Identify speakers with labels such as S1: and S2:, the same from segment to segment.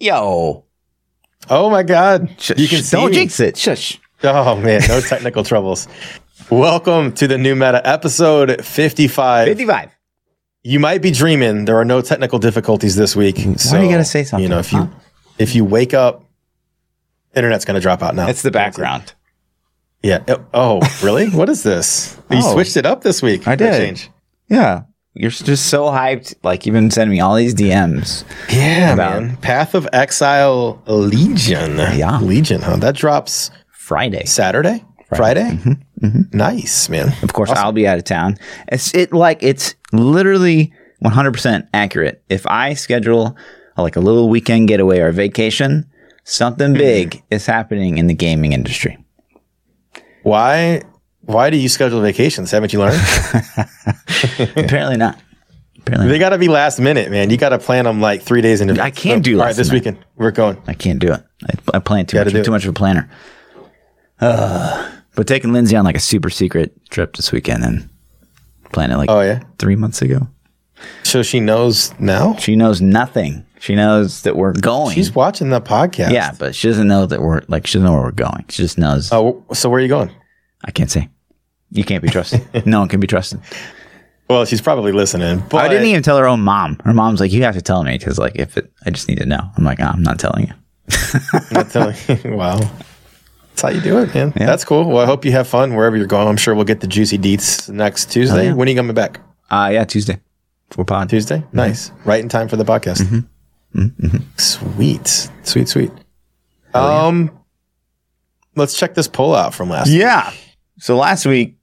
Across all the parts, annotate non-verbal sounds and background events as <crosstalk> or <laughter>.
S1: Yo.
S2: Oh my God!
S1: Shush.
S2: You can
S1: Don't jinx it. Shush.
S2: Oh man, no <laughs> technical troubles. Welcome to the new meta episode 55.
S1: 55.
S2: You might be dreaming. There are no technical difficulties this week.
S1: Why do you gotta say something,
S2: You know, if you
S1: huh?
S2: if you wake up, internet's gonna drop out now.
S1: It's the background.
S2: Yeah. Oh, Oh, really? <laughs> what is this? You
S1: Oh.
S2: switched it up this week.
S1: I did.
S2: Change.
S1: Yeah. You're just so hyped. Like, you've been sending me all these DMs.
S2: Yeah,
S1: About-
S2: man. Path of Exile Legion.
S1: Yeah.
S2: Legion, huh? That drops
S1: Friday.
S2: Saturday. Friday.
S1: Mm-hmm.
S2: Nice, man.
S1: Of course, I'll be out of town. It's it like it's literally 100% accurate. If I schedule a, like a little weekend getaway or vacation, something big is happening in the gaming industry.
S2: Why? Why do you schedule vacations? Haven't you learned? <laughs>
S1: Apparently not. Apparently,
S2: they got to be last minute, man. You got to plan them like three days in advance.
S1: I can't do
S2: All right, this
S1: minute.
S2: weekend we're going.
S1: I can't do it. I, I plan too much. too
S2: it.
S1: much of a planner. Uh, but taking Lindsay on like a super secret trip this weekend and planning it like
S2: Oh yeah.
S1: three months ago.
S2: So she knows now.
S1: She knows nothing. She knows that we're going.
S2: She's watching the podcast.
S1: yeah, but she doesn't know that we're like she doesn't know where we're going. She just knows.
S2: Oh, so where are you going?
S1: I can't say. You can't be trusted. <laughs> no one can be trusted.
S2: Well, she's probably listening. But
S1: I didn't even tell her own mom. Her mom's like, you have to tell me because like if it, I just need to know. I'm like, "Ah, I'm not telling you.
S2: not telling <laughs> you. <laughs> wow. That's how you do it, man. That's cool. Well, I hope you have fun wherever you're going. I'm sure we'll get the juicy deets next Tuesday.
S1: yeah.
S2: When are you coming back?
S1: Uh yeah, Tuesday for pod.
S2: Tuesday. Nice. Right in time for the podcast. Sweet. Sweet, sweet. Um, let's check this poll out from last.
S1: Yeah. So last week,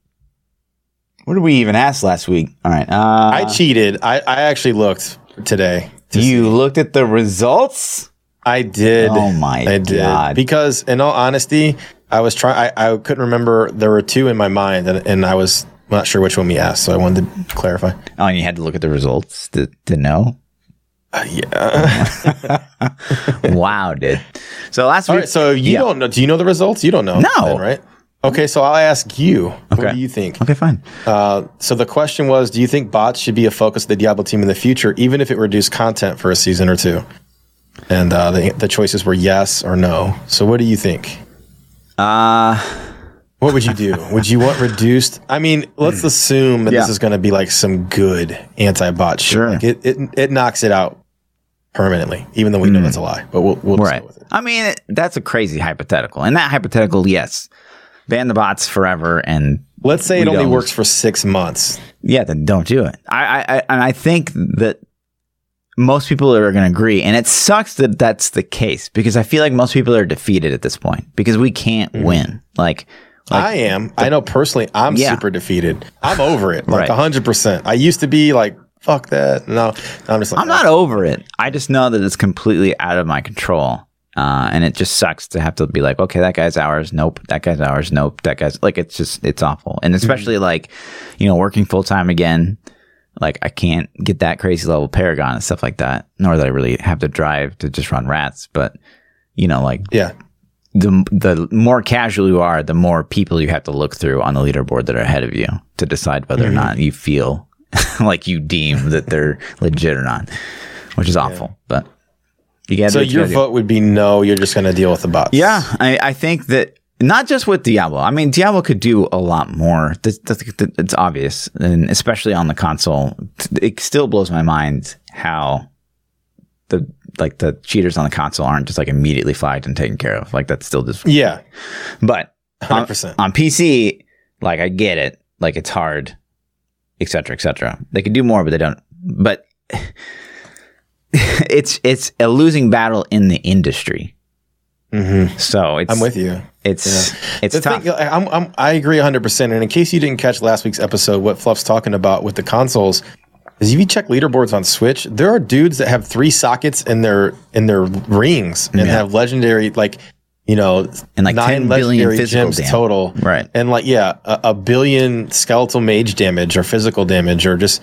S1: what did we even ask last week? All right. Uh,
S2: I cheated. I, I actually looked today. to see.
S1: you looked at the results.
S2: I did.
S1: Oh my
S2: I did
S1: God.
S2: because, in all honesty, I was trying. I, I couldn't remember. There were two in my mind, and, and I was not sure which one we asked, so I wanted to clarify.
S1: Oh, and you had to look at the results to, to know.
S2: Uh, yeah. <laughs> <laughs>
S1: wow, dude. So last week,
S2: right. So you
S1: Yeah.
S2: don't know? Do you know the results? You don't know.
S1: No.
S2: then, right? Okay. So I'll ask you.
S1: Okay.
S2: What do you think?
S1: okay, fine.
S2: Uh, so the question was, do you think bots should be a focus of the Diablo team in the future, even if it reduced content for a season or two? And uh, the the choices were yes or no. So what do you think?
S1: Uh,
S2: What would you do? <laughs> would you want reduced? I mean, let's assume that this is going to be like some good anti-bot shit.
S1: Sure.
S2: Like it, it it knocks it out permanently, even though we know that's a lie. But we'll we'll just
S1: right.
S2: go with it.
S1: I mean, that's a crazy hypothetical. And that hypothetical, yes, ban the bots forever, and
S2: Let's say it only works for six months.
S1: yeah, then don't do it. I, I, I and I think that most people are going to agree, and it sucks that that's the case because I feel like most people are defeated at this point because we can't
S2: Mm-hmm.
S1: win. Like,
S2: I am. I know personally, I'm
S1: Yeah.
S2: super defeated. I'm over it, like
S1: Right.
S2: hundred percent. I used to be like, fuck that. No, I'm just like,
S1: I'm not over it. I just know that it's completely out of my control. Uh, and it just sucks to have to be like, okay, that guy's ours. Nope. That guy's ours. Nope. That guy's like, it's just, it's awful. And especially like, you know, working full time again, like I can't get that crazy level Paragon and stuff like that, nor that I really have to drive to just run rats. But, you know, like
S2: Yeah,
S1: the, the more casual you are, the more people you have to look through on the leaderboard that are ahead of you to decide whether or not you feel <laughs> like you deem that they're <laughs> legit or not, which is awful. But you
S2: So your vote would be no. You're just going to deal with the bots.
S1: Yeah, I, I think that not just with Diablo. I mean, Diablo could do a lot more. That's, that's, it's obvious, and especially on the console, it still blows my mind how the like the cheaters on the console aren't just like immediately flagged and taken care of. Like that's still just.
S2: yeah,
S1: But
S2: hundred
S1: on,
S2: percent.
S1: on PC, like I get it, like it's hard, etc., etc. They could do more, but they don't. But <laughs> it's it's a losing battle in the industry. Mm-hmm. So it's
S2: I'm with you.
S1: it's it's
S2: The
S1: tough.
S2: thing, I- I'm, I'm, I agree 100%. And in case you didn't catch last week's episode, what Fluff's talking about with the consoles is if you check leaderboards on Switch, there are dudes that have three sockets in their in their rings and have legendary like you know
S1: And, like, 10 billion physical
S2: gems
S1: dam-
S2: total,
S1: Right.
S2: And like yeah, a, a billion skeletal mage damage or physical damage or just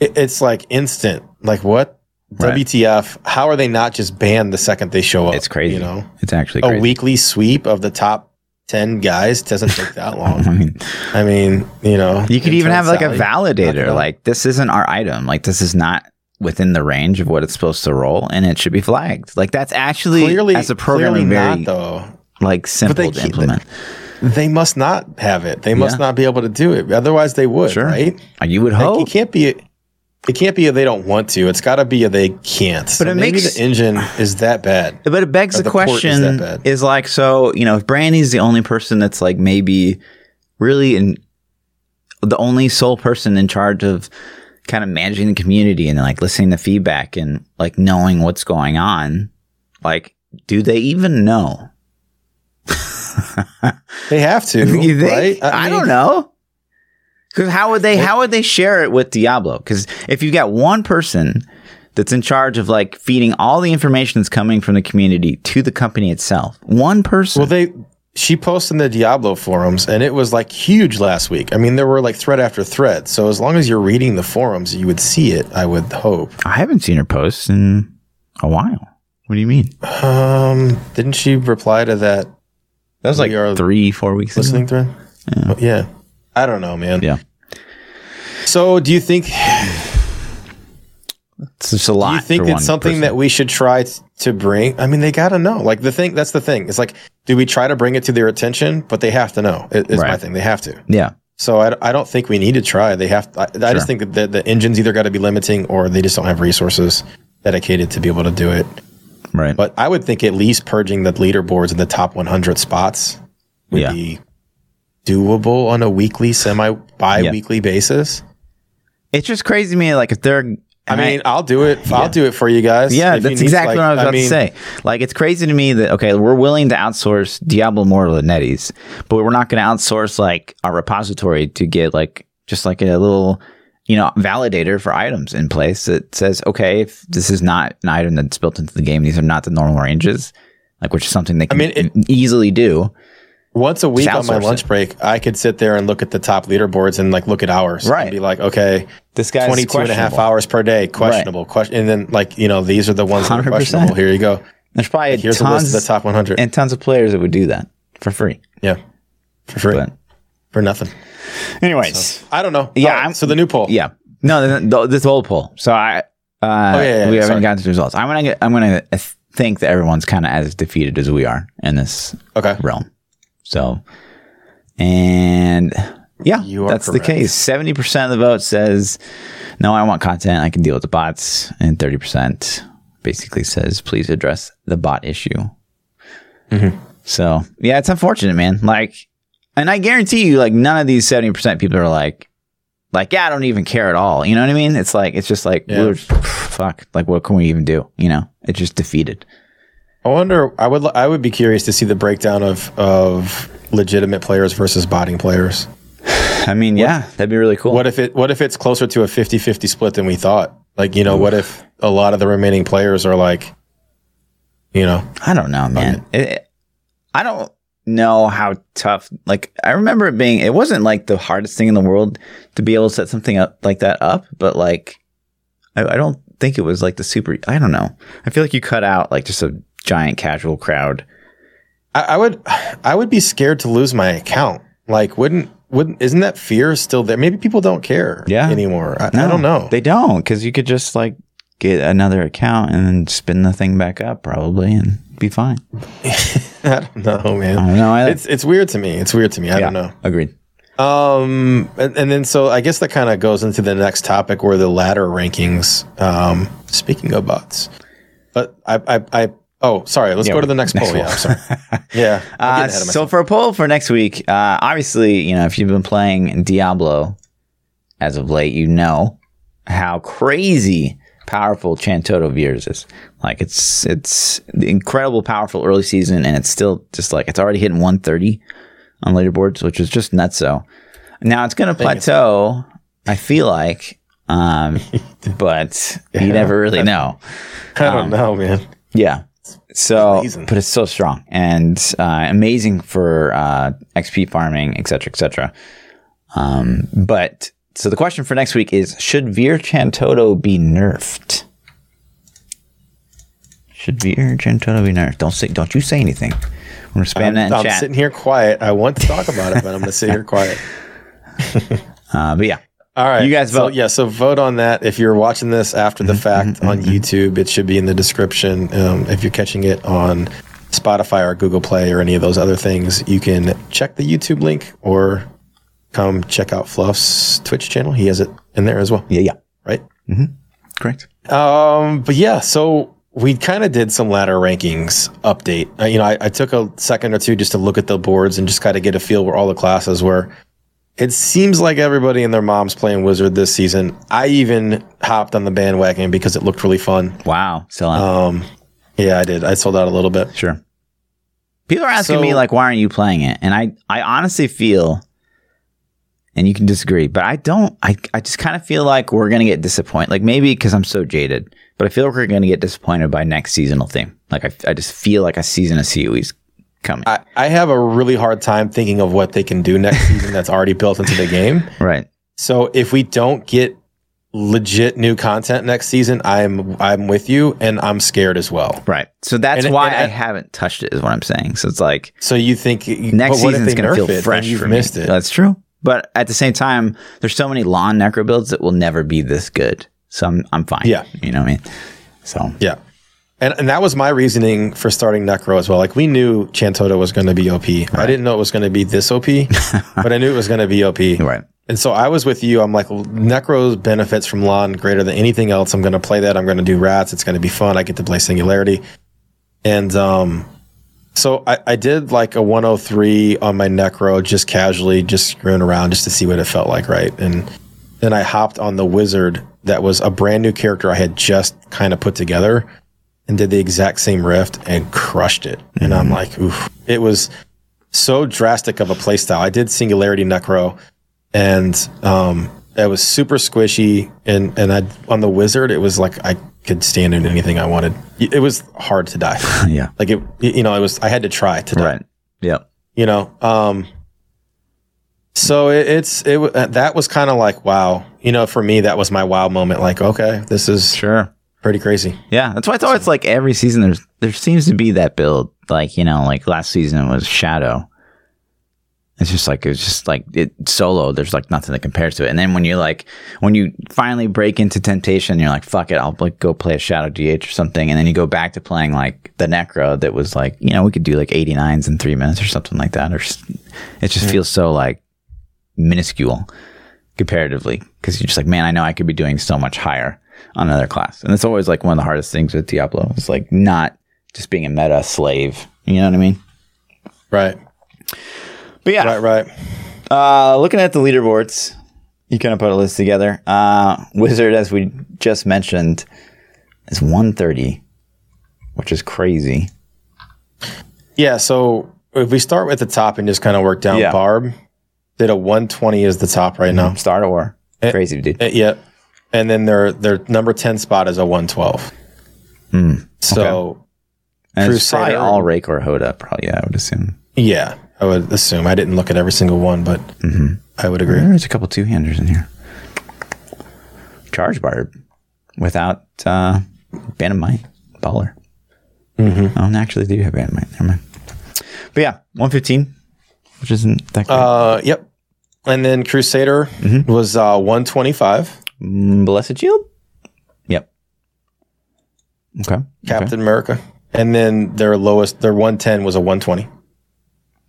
S2: it, it's like instant. Like what?
S1: Right.
S2: WTF? How are they not just banned the second they show up?
S1: It's crazy.
S2: You know,
S1: It's actually
S2: a weekly sweep of the top 10 guys doesn't take that long. <laughs>
S1: I mean,
S2: I mean, you know,
S1: you could even have like a
S2: Sally, it
S1: validator. Like this isn't our item. Like this is not within the range of what it's supposed to roll, and it should be flagged. Like that's actually
S2: Clearly,
S1: as a
S2: clearly
S1: very
S2: not though.
S1: like simple
S2: they
S1: to implement.
S2: They must not have it. They must
S1: Yeah.
S2: not be able to do it. Otherwise, they would,
S1: Sure.
S2: right?
S1: Uh, You would
S2: Like,
S1: hope.
S2: it can't be. It can't be a they don't want to. It's got to be a they can't. But
S1: it
S2: maybe
S1: makes-
S2: the engine is that bad.
S1: But it begs the,
S2: the is
S1: question is,
S2: bad.
S1: like, so, you know, if Brandy's the only person that's like maybe really in the only sole person in charge of kind of managing the community and like listening to feedback and like knowing what's going on, like, do they even know? <laughs>
S2: They have to,
S1: you think?
S2: right?
S1: I,
S2: mean,
S1: don't know. Because how would they how would they share it with Diablo? Because if you've got one person that's in charge of like feeding all the information that's coming from the community to the company itself, one person.
S2: Well, they she posted in the Diablo forums, and it was like huge last week. I mean, there were like thread after thread. So as long as you're reading the forums, you would see it. I would hope.
S1: I haven't seen her post in a while. What do you mean?
S2: Um, didn't she reply to that
S1: That was like three, four weeks ago.
S2: listening thread? Yeah. yeah. I don't know, man.
S1: Yeah,
S2: So, do you think
S1: it's just a lot.
S2: do you think it's something
S1: person.
S2: that we should try t- to bring? I mean, they got to know. Like the thing. That's the thing. It's like, do we try to bring it to their attention? But they have to know. It, is my thing. They have to.
S1: Yeah,
S2: So I, I don't think we need to try. They have. I, I just think that the, the engines either got to be limiting or they just don't have resources dedicated to be able to do it.
S1: right.
S2: But I would think at least purging the leaderboards in the top 100 spots would
S1: Yeah.
S2: be doable on a weekly, semi bi-weekly basis.
S1: it's just crazy to me. Like if they're,
S2: I mean, I'll do it. I'll do it for you guys.
S1: Yeah, that's exactly
S2: like,
S1: what I was about
S2: mean,
S1: to say. Like, it's crazy to me that okay, we're willing to outsource Diablo Immortal to NetEase, but we're not going to outsource like our repository to get like just like a little, you know, validator for items in place that says, okay, if this is not an item that's built into the game, these are not the normal ranges, like which is something they can
S2: mean, it-
S1: easily do.
S2: Once a week on my lunch break, I could sit there and look at the top leaderboards and like look at hours.
S1: Right.
S2: And be like, okay,
S1: This guy's
S2: 22 and a half hours per day, questionable. Question, and then like, you know, these are the ones that are
S1: 100%.
S2: questionable. Here you go.
S1: There's probably
S2: Here's a
S1: tons
S2: list of the top 100.
S1: and tons of players that would do that for free.
S2: yeah. For free.
S1: But
S2: for nothing.
S1: anyways,
S2: I don't know.
S1: Yeah,
S2: right,
S1: I'm-
S2: so the new poll.
S1: Yeah. No, the, the, this whole poll. So I, uh,
S2: Oh, yeah, yeah,
S1: we
S2: yeah,
S1: haven't
S2: sorry.
S1: gotten to the results. I'm gonna, get, I'm gonna think that everyone's kind of as defeated as we are in this
S2: Okay.
S1: realm. So, and yeah, that's the case. Seventy percent of the vote says, "No, I want content. I can deal with the bots," and thirty percent basically says, "Please address the bot issue."
S2: Mm-hmm.
S1: So yeah, it's unfortunate, man. Like, and I guarantee you, like, none of these seventy percent people are like, like, yeah, I don't even care at all. You know what I mean? It's like, it's just like,
S2: Yeah.
S1: we're just, fuck. Like, what can we even do? You know, it's just defeated.
S2: I wonder. I would. I would be curious to see the breakdown of of legitimate players versus botting players.
S1: I mean, yeah, that'd be really cool.
S2: What if it? What if it's closer to a 50-50 split than we thought? Like, you know, what if a lot of the remaining players are like, you know,
S1: I don't know, man. It, it- I don't know how tough. Like, I remember it being. It wasn't like the hardest thing in the world to be able to set something up like that up, but like, I, I don't think it was like the super. I don't know. I feel like you cut out like just a giant casual crowd.
S2: I, I would. I would be scared to lose my account. Like, wouldn't wouldn't isn't that fear still there? Maybe people don't care
S1: Yeah.
S2: anymore. I, I don't know.
S1: They don't because you could just like get another account and then spin the thing back up probably and be fine. <laughs>
S2: I don't know, man.
S1: I don't know. either.
S2: It's it's weird to me. It's weird to me. I don't know.
S1: Agreed.
S2: Um, and, and then so I guess that kind of goes into the next topic where the ladder rankings. Um, speaking of bots, but I, I, I oh, sorry. Let's
S1: Yeah,
S2: go to the next,
S1: next
S2: poll. Yeah,
S1: poll.
S2: I'm sorry. <laughs> yeah.
S1: Uh, so for a poll for next week, uh, obviously, you know, if you've been playing Diablo as of late, you know how crazy powerful Chantodo Vyr's is. Like it's it's the incredible powerful early season, and it's still just like it's already hitting 130 on leaderboards, which is just nuts. So now it's going to plateau. I feel like, um, <laughs> but you never really know. <laughs>
S2: I don't know, man.
S1: Yeah. So,
S2: Amazing.
S1: but it's so strong and uh, amazing for uh, XP farming, etc., cetera, et cetera. Um, but so the question for next week is: Should Vyr Chantodo be nerfed? Should Vyr Chantodo be nerfed? Don't say, don't you say anything. I'm gonna spam
S2: I'm,
S1: that in
S2: I'm
S1: chat.
S2: sitting here quiet. I want to talk about it, but I'm going to sit here quiet. <laughs>
S1: Uh, but yeah,
S2: All right.
S1: You guys
S2: So,
S1: vote.
S2: yeah, so vote on that. If you're watching this after the fact on YouTube, it should be in the description. Um, if you're catching it on Spotify or Google Play or any of those other things, you can check the YouTube link or come check out Fluff's Twitch channel. He has it in there as well,
S1: Yeah, yeah.
S2: right? Mm-hmm.
S1: Correct.
S2: Um, but yeah, so we kind of did some ladder rankings update. Uh, you know, I, I took a second or two just to look at the boards and just kind of get a feel where all the classes were. It seems like everybody and their mom's playing Wizard this season. I even hopped on the bandwagon because it looked really fun.
S1: Wow. Still out.
S2: Um, yeah, I did. I sold out a little bit.
S1: Sure. People are asking
S2: So-
S1: me like, why aren't you playing it? And I, I honestly feel, and you can disagree, but I don't. I, I just kind of feel like we're gonna get disappointed. Like maybe because I'm so jaded, but I feel like we're gonna get disappointed by next seasonal theme. Like I, I just feel like a season of COE's coming.
S2: I, I have a really hard time thinking of what they can do next season that's already built into the game. <laughs>
S1: right.
S2: So if we don't get legit new content next season, I'm I'm with you, and I'm scared as well.
S1: Right. So that's
S2: And-
S1: why
S2: and-
S1: I haven't touched it. Is what I'm saying. So it's like
S2: So you think
S1: next
S2: if
S1: season's gonna
S2: nerf
S1: feel
S2: it?
S1: Fresh
S2: You've
S1: for
S2: missed
S1: me.
S2: it.
S1: That's true. But at the same time, there's so many LoN necro builds that will never be this good. So I'm I'm fine.
S2: Yeah.
S1: You know what I mean? So
S2: Yeah. And, and that was my reasoning for starting Necro as well. Like we knew Chantodo was going to be OP. I didn't know it was going to be this OP, <laughs> but I knew it was going to be OP.
S1: right.
S2: And so I was with you. I'm like, Necro benefits from LoN greater than anything else. I'm going to play that. I'm going to do Rats. It's going to be fun. I get to play Singularity. And um, so I, I did like a 103 on my Necro, just casually, just screwing around just to see what it felt like, right? And then I hopped on the Wizard that was a brand new character I had just kind of put together and did the exact same rift and crushed it. And I'm like, oof. It was so drastic of a playstyle. I did Singularity Necro and um, it was super squishy. And, and I on the Wizard, it was like I could stand in anything I wanted. It was hard to die. <laughs>
S1: Yeah.
S2: like it, you know, it was, I had to try to die
S1: Right. Yep.
S2: you know um so it, it's it that was kind of like wow you know for me that was my wow moment like okay this is
S1: Sure.
S2: Pretty crazy
S1: Yeah. That's why it's always like every season there's there seems to be that build. Like, you know, like last season was Shadow. It's just like it's just like it solo, there's like nothing that compares to it. And then when you like when you finally break into temptation, you're like, fuck it, I'll like go play a Shadow DH or something. And then you go back to playing like the Necro that was like, you know, we could do like 89s in three minutes or something like that. Or it just feels so like minuscule comparatively because you're just like, man, I know I could be doing so much higher on another class. And it's always like one of the hardest things with Diablo. It's like not just being a meta slave. You know what I mean?
S2: right
S1: But yeah,
S2: right right
S1: uh, looking at the leaderboards, you kind of put a list together. Uh, Wizard, as we just mentioned, is 130, which is crazy.
S2: yeah so if we start with the top and just kind of work down
S1: Yeah.
S2: barb did a 120 is the top right now
S1: Star War.
S2: Eh,
S1: Crazy, dude.
S2: Yep. yeah and then their their number 10 spot is a 112 so
S1: And it's probably
S2: Crusader-
S1: all Raekor HotA, probably, yeah, I would assume.
S2: yeah i would assume i didn't look at every single one but i would agree
S1: There's a couple two handers in here. Charge Barb without uh, Band of Might Baller. Mm-hmm. Oh, and actually, they do have Band of Might. Never mind. But yeah, 115, which isn't that great.
S2: uh yep and then crusader was uh 125
S1: Mm, Mm, Blessed Shield? Yep. Okay. okay.
S2: Captain America. And then their lowest, their 110 was a 120.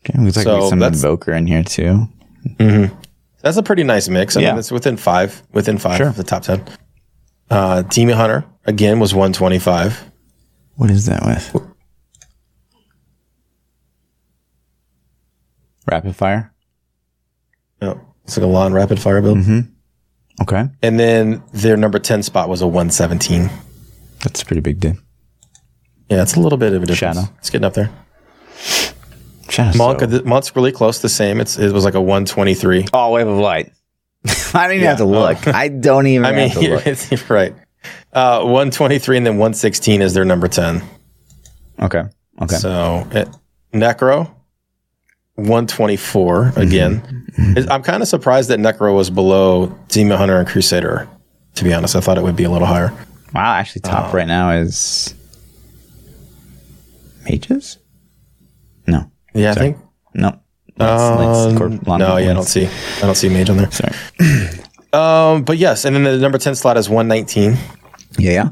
S1: Okay. Looks like
S2: So
S1: some Invoker in here too. Mm-hmm.
S2: That's a pretty nice mix. I
S1: Yeah.
S2: mean, it's within five, within five
S1: Sure.
S2: of the top 10. Uh, Demon Hunter, again, was 125.
S1: What is that with? Rapid Fire?
S2: Oh, it's like a LoN rapid fire build. Mm-hmm.
S1: Okay.
S2: And then their number 10 spot was a 117.
S1: That's a pretty big dip.
S2: Yeah, it's a little bit of a difference.
S1: Shadow.
S2: It's getting up there.
S1: Shadow
S2: Monk,
S1: so-
S2: the- Monk's really close, the same. It's, it was like a 123.
S1: Oh, Wave of Light. <laughs> I don't even <laughs> have to
S2: oh.
S1: look. I don't even
S2: I mean,
S1: have to look.
S2: it's, <laughs> you're right. Uh, 123 and then 116 is their number 10.
S1: Okay. Okay.
S2: So it, Necro, 124
S1: Mm-hmm.
S2: again. I'm kind of surprised that Necro was below Demon Hunter and Crusader. To be honest, I thought it would be a little higher.
S1: wow. Actually, top right now is Mages. No.
S2: Yeah,
S1: Sorry.
S2: I think.
S1: No. That's,
S2: Um,
S1: Corp-
S2: no, yeah, I don't see. I don't see Mage on there.
S1: Sorry. <clears throat>
S2: Um, but yes, and then the number ten slot is one nineteen,
S1: Yeah, yeah.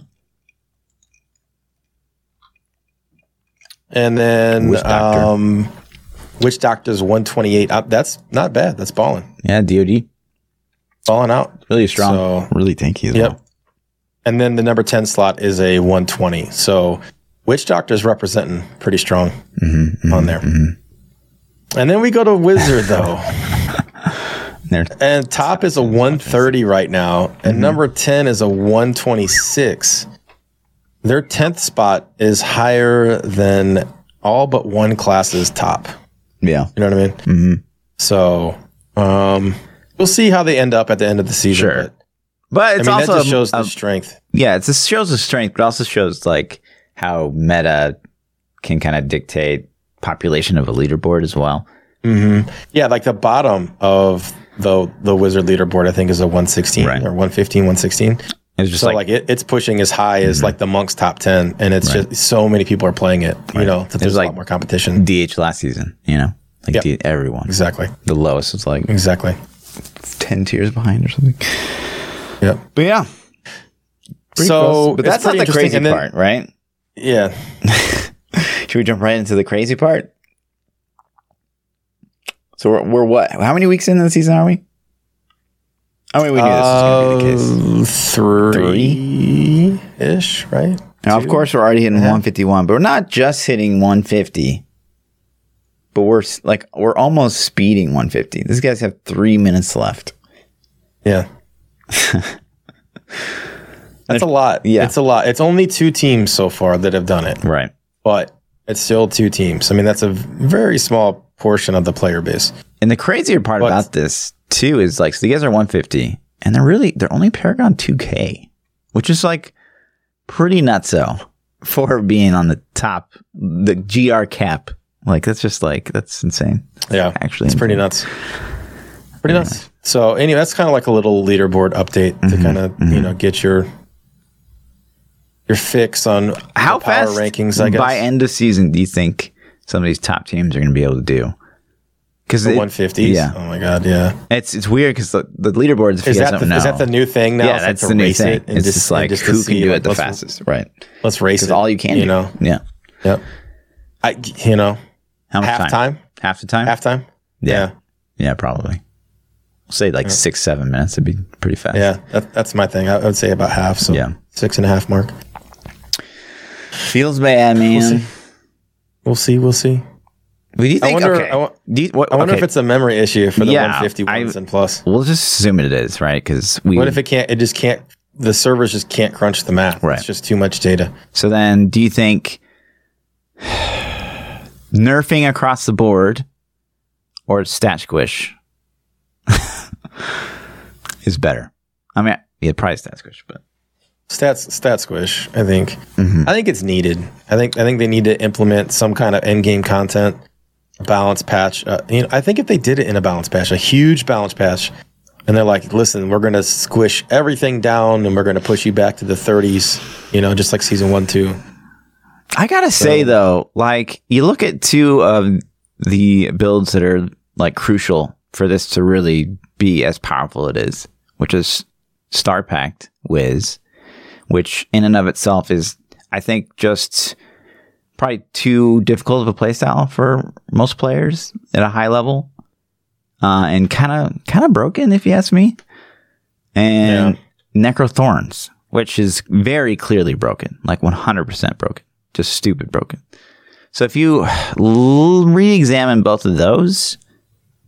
S2: and then um, Witch Doctor's one twenty eight. Uh, that's not bad. That's balling,
S1: Yeah, DOD.
S2: balling out.
S1: Really strong.
S2: So-
S1: really tanky as
S2: Yep.
S1: well.
S2: And then the number ten slot is a one twenty. So Witch Doctor's representing pretty strong
S1: Mm-hmm,
S2: on there. And then we go to Wizard <laughs> though. And top is a 130 right now, and
S1: Mm-hmm.
S2: number 10 is a 126. Their 10th spot is higher than all but one class's top.
S1: Yeah.
S2: You know what I mean? Mm-hmm. So, um, we'll see how they end up at the end of the season.
S1: Sure.
S2: But,
S1: But
S2: I mean,
S1: also
S2: that just shows
S1: a-
S2: the strength.
S1: yeah, it just shows the strength, but also shows like how meta can kind of dictate population of a leaderboard as well.
S2: Yeah, like the bottom of the the Wizard leaderboard, I think, is a 116
S1: Right.
S2: or 115, 116.
S1: It's just
S2: So
S1: like,
S2: like, it, it's pushing as high as mm-hmm. like the Monks top 10, and it's just so many people are playing it. You know, that there's a
S1: like-
S2: lot more competition.
S1: DH last season, you know, like
S2: Yep.
S1: D- everyone.
S2: Exactly.
S1: The lowest was like
S2: Exactly.
S1: ten tiers behind or something.
S2: Yep.
S1: But yeah,
S2: So,
S1: but that's not the crazy
S2: then-
S1: part, right?
S2: Yeah. <laughs>
S1: Should we jump right into the crazy part? So we're, we're what? How many weeks into the season are we? I mean, we knew this was going to be the case.
S2: Uh, three ish, right?
S1: Now, of course, we're already hitting 151, but we're not just hitting 150. But we're like we're almost speeding 150. These guys have three minutes left.
S2: Yeah. <laughs> That's a lot.
S1: Yeah.
S2: It's a lot. It's only two teams so far that have done it,
S1: Right.
S2: but it's still two teams. I mean, that's a very small portion of the player base.
S1: And the crazier part about this too is like, so you guys are 150, and they're really they're only Paragon 2K, which is like pretty nutso for being on the top, the GR cap. Like that's just like that's insane.
S2: Yeah.
S1: Actually,
S2: it's pretty nuts. Pretty nuts. So, anyway, that's kind of like a little leaderboard update
S1: Mm-hmm.
S2: to kind of, you know, get your your fix on
S1: How
S2: power
S1: fast
S2: rankings, I guess.
S1: by end of season do you think some of these top teams are going to be able to do? Because
S2: the 150s.
S1: yeah.
S2: Oh my god, yeah.
S1: it's it's weird because the, the leaderboards.
S2: Is that, the, is that the new thing now?
S1: yeah,
S2: It's
S1: that's
S2: to
S1: the new thing. it's just, like
S2: and to
S1: who can
S2: see,
S1: do
S2: like,
S1: it the fastest, right?
S2: Let's race it.
S1: all you can
S2: you
S1: do.
S2: know.
S1: Yeah.
S2: Yep. I you know
S1: How much
S2: half
S1: time?
S2: time,
S1: Half the time.
S2: half time.
S1: Yeah. Yeah, probably. We'll say like six, seven minutes. It'd be pretty fast.
S2: Yeah, that, that's my thing. I, I would say about half. So
S1: Yeah.
S2: six and a half mark.
S1: Feels bad, man.
S2: We'll see. We'll see.
S1: What do you think?
S2: wonder-
S1: okay.
S2: I wa-
S1: do you, what,
S2: I wonder
S1: okay.
S2: if it's a memory issue for the
S1: Yeah,
S2: 150 ones
S1: I-
S2: and plus.
S1: We'll just assume it is, right? Because we.
S2: What if it can't? It just can't. The servers just can't crunch the math.
S1: Right.
S2: It's just too much data.
S1: So then, do you think <sighs> nerfing across the board or stat squish <laughs> is better? I mean, yeah, probably stat squish, but
S2: Stats, stat squish. I think.
S1: Mm-hmm.
S2: I think it's needed. I think. I think they need to implement some kind of end game content, a balance patch. Uh, you know, I think if they did it in a balance patch, a huge balance patch, and they're like, "Listen, we're going to squish everything down, and we're going to push you back to the 30s." You know, just like season one, two.
S1: I gotta say though, like you look at two of the builds that are like crucial for this to really be as powerful as it is, which is Star Pact Wiz, which in and of itself is, I think, just probably too difficult of a playstyle for most players at a high level, uh, and kind of kind of broken if you ask me. And Necrothorns, which is very clearly broken, like 100% broken, just stupid broken. So if you re-examine both of those,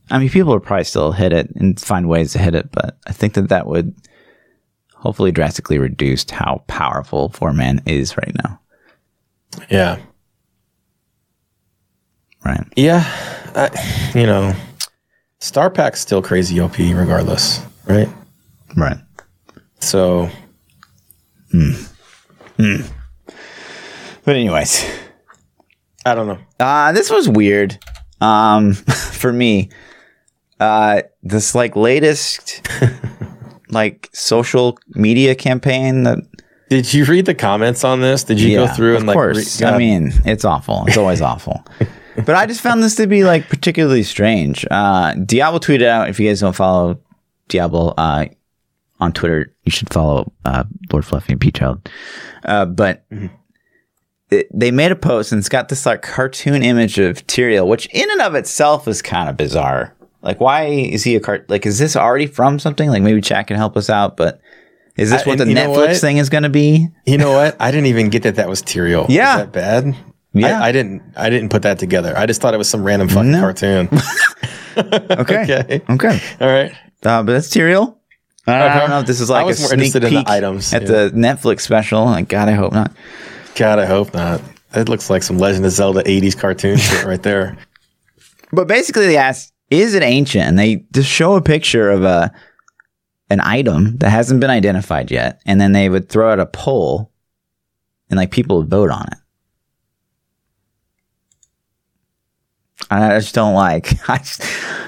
S1: I mean, people would probably still hit it and find ways to hit it, but I think that that would hopefully drastically reduce how powerful four man is right now.
S2: Yeah.
S1: Right.
S2: Yeah, I, you know, Star Pact's still crazy OP regardless, right?
S1: Right.
S2: So Hmm. Hmm.
S1: But anyways,
S2: I don't know.
S1: uh, this was weird um, <laughs> for me. Uh, this like latest <laughs> like social media campaign that
S2: Did you read the comments on this? Did you go through
S1: of
S2: and like?
S1: course.
S2: re-
S1: I mean, it's awful. It's always awful. <laughs> But I just found this to be like particularly strange. Uh, Diablo tweeted out if you guys don't follow Diablo, uh, on Twitter. You should follow uh, Lord Fluffy and Peach Child. Uh, but it, they made a post and it's got this like cartoon image of Tyrael, which in and of itself is kind of bizarre. Like, why is he a cart? Like, is this already from something? Like, maybe Chat can help us out. But is this
S2: I-
S1: what the
S2: and you know
S1: Netflix
S2: what?
S1: thing is going to be?
S2: You know what? I didn't even get that that was Tyrael.
S1: Yeah.
S2: Is that bad?
S1: Yeah.
S2: I, I didn't. I didn't put that together. I just thought it was some random fucking
S1: No.
S2: cartoon. <laughs>
S1: Okay.
S2: okay.
S1: Okay.
S2: All right.
S1: Uh, but that's Tyrael. I don't, I don't know if this is like a sneak
S2: interested in the items,
S1: at
S2: yeah.
S1: the Netflix special. Like, God, I hope not.
S2: God, I hope not. It looks like some Legend of Zelda '80s cartoon <laughs> shit right there.
S1: But basically, they asked, "Is it ancient?" And they just show a picture of a an item that hasn't been identified yet, and then they would throw out a poll, and like people would vote on it. I just don't like. <laughs> I just,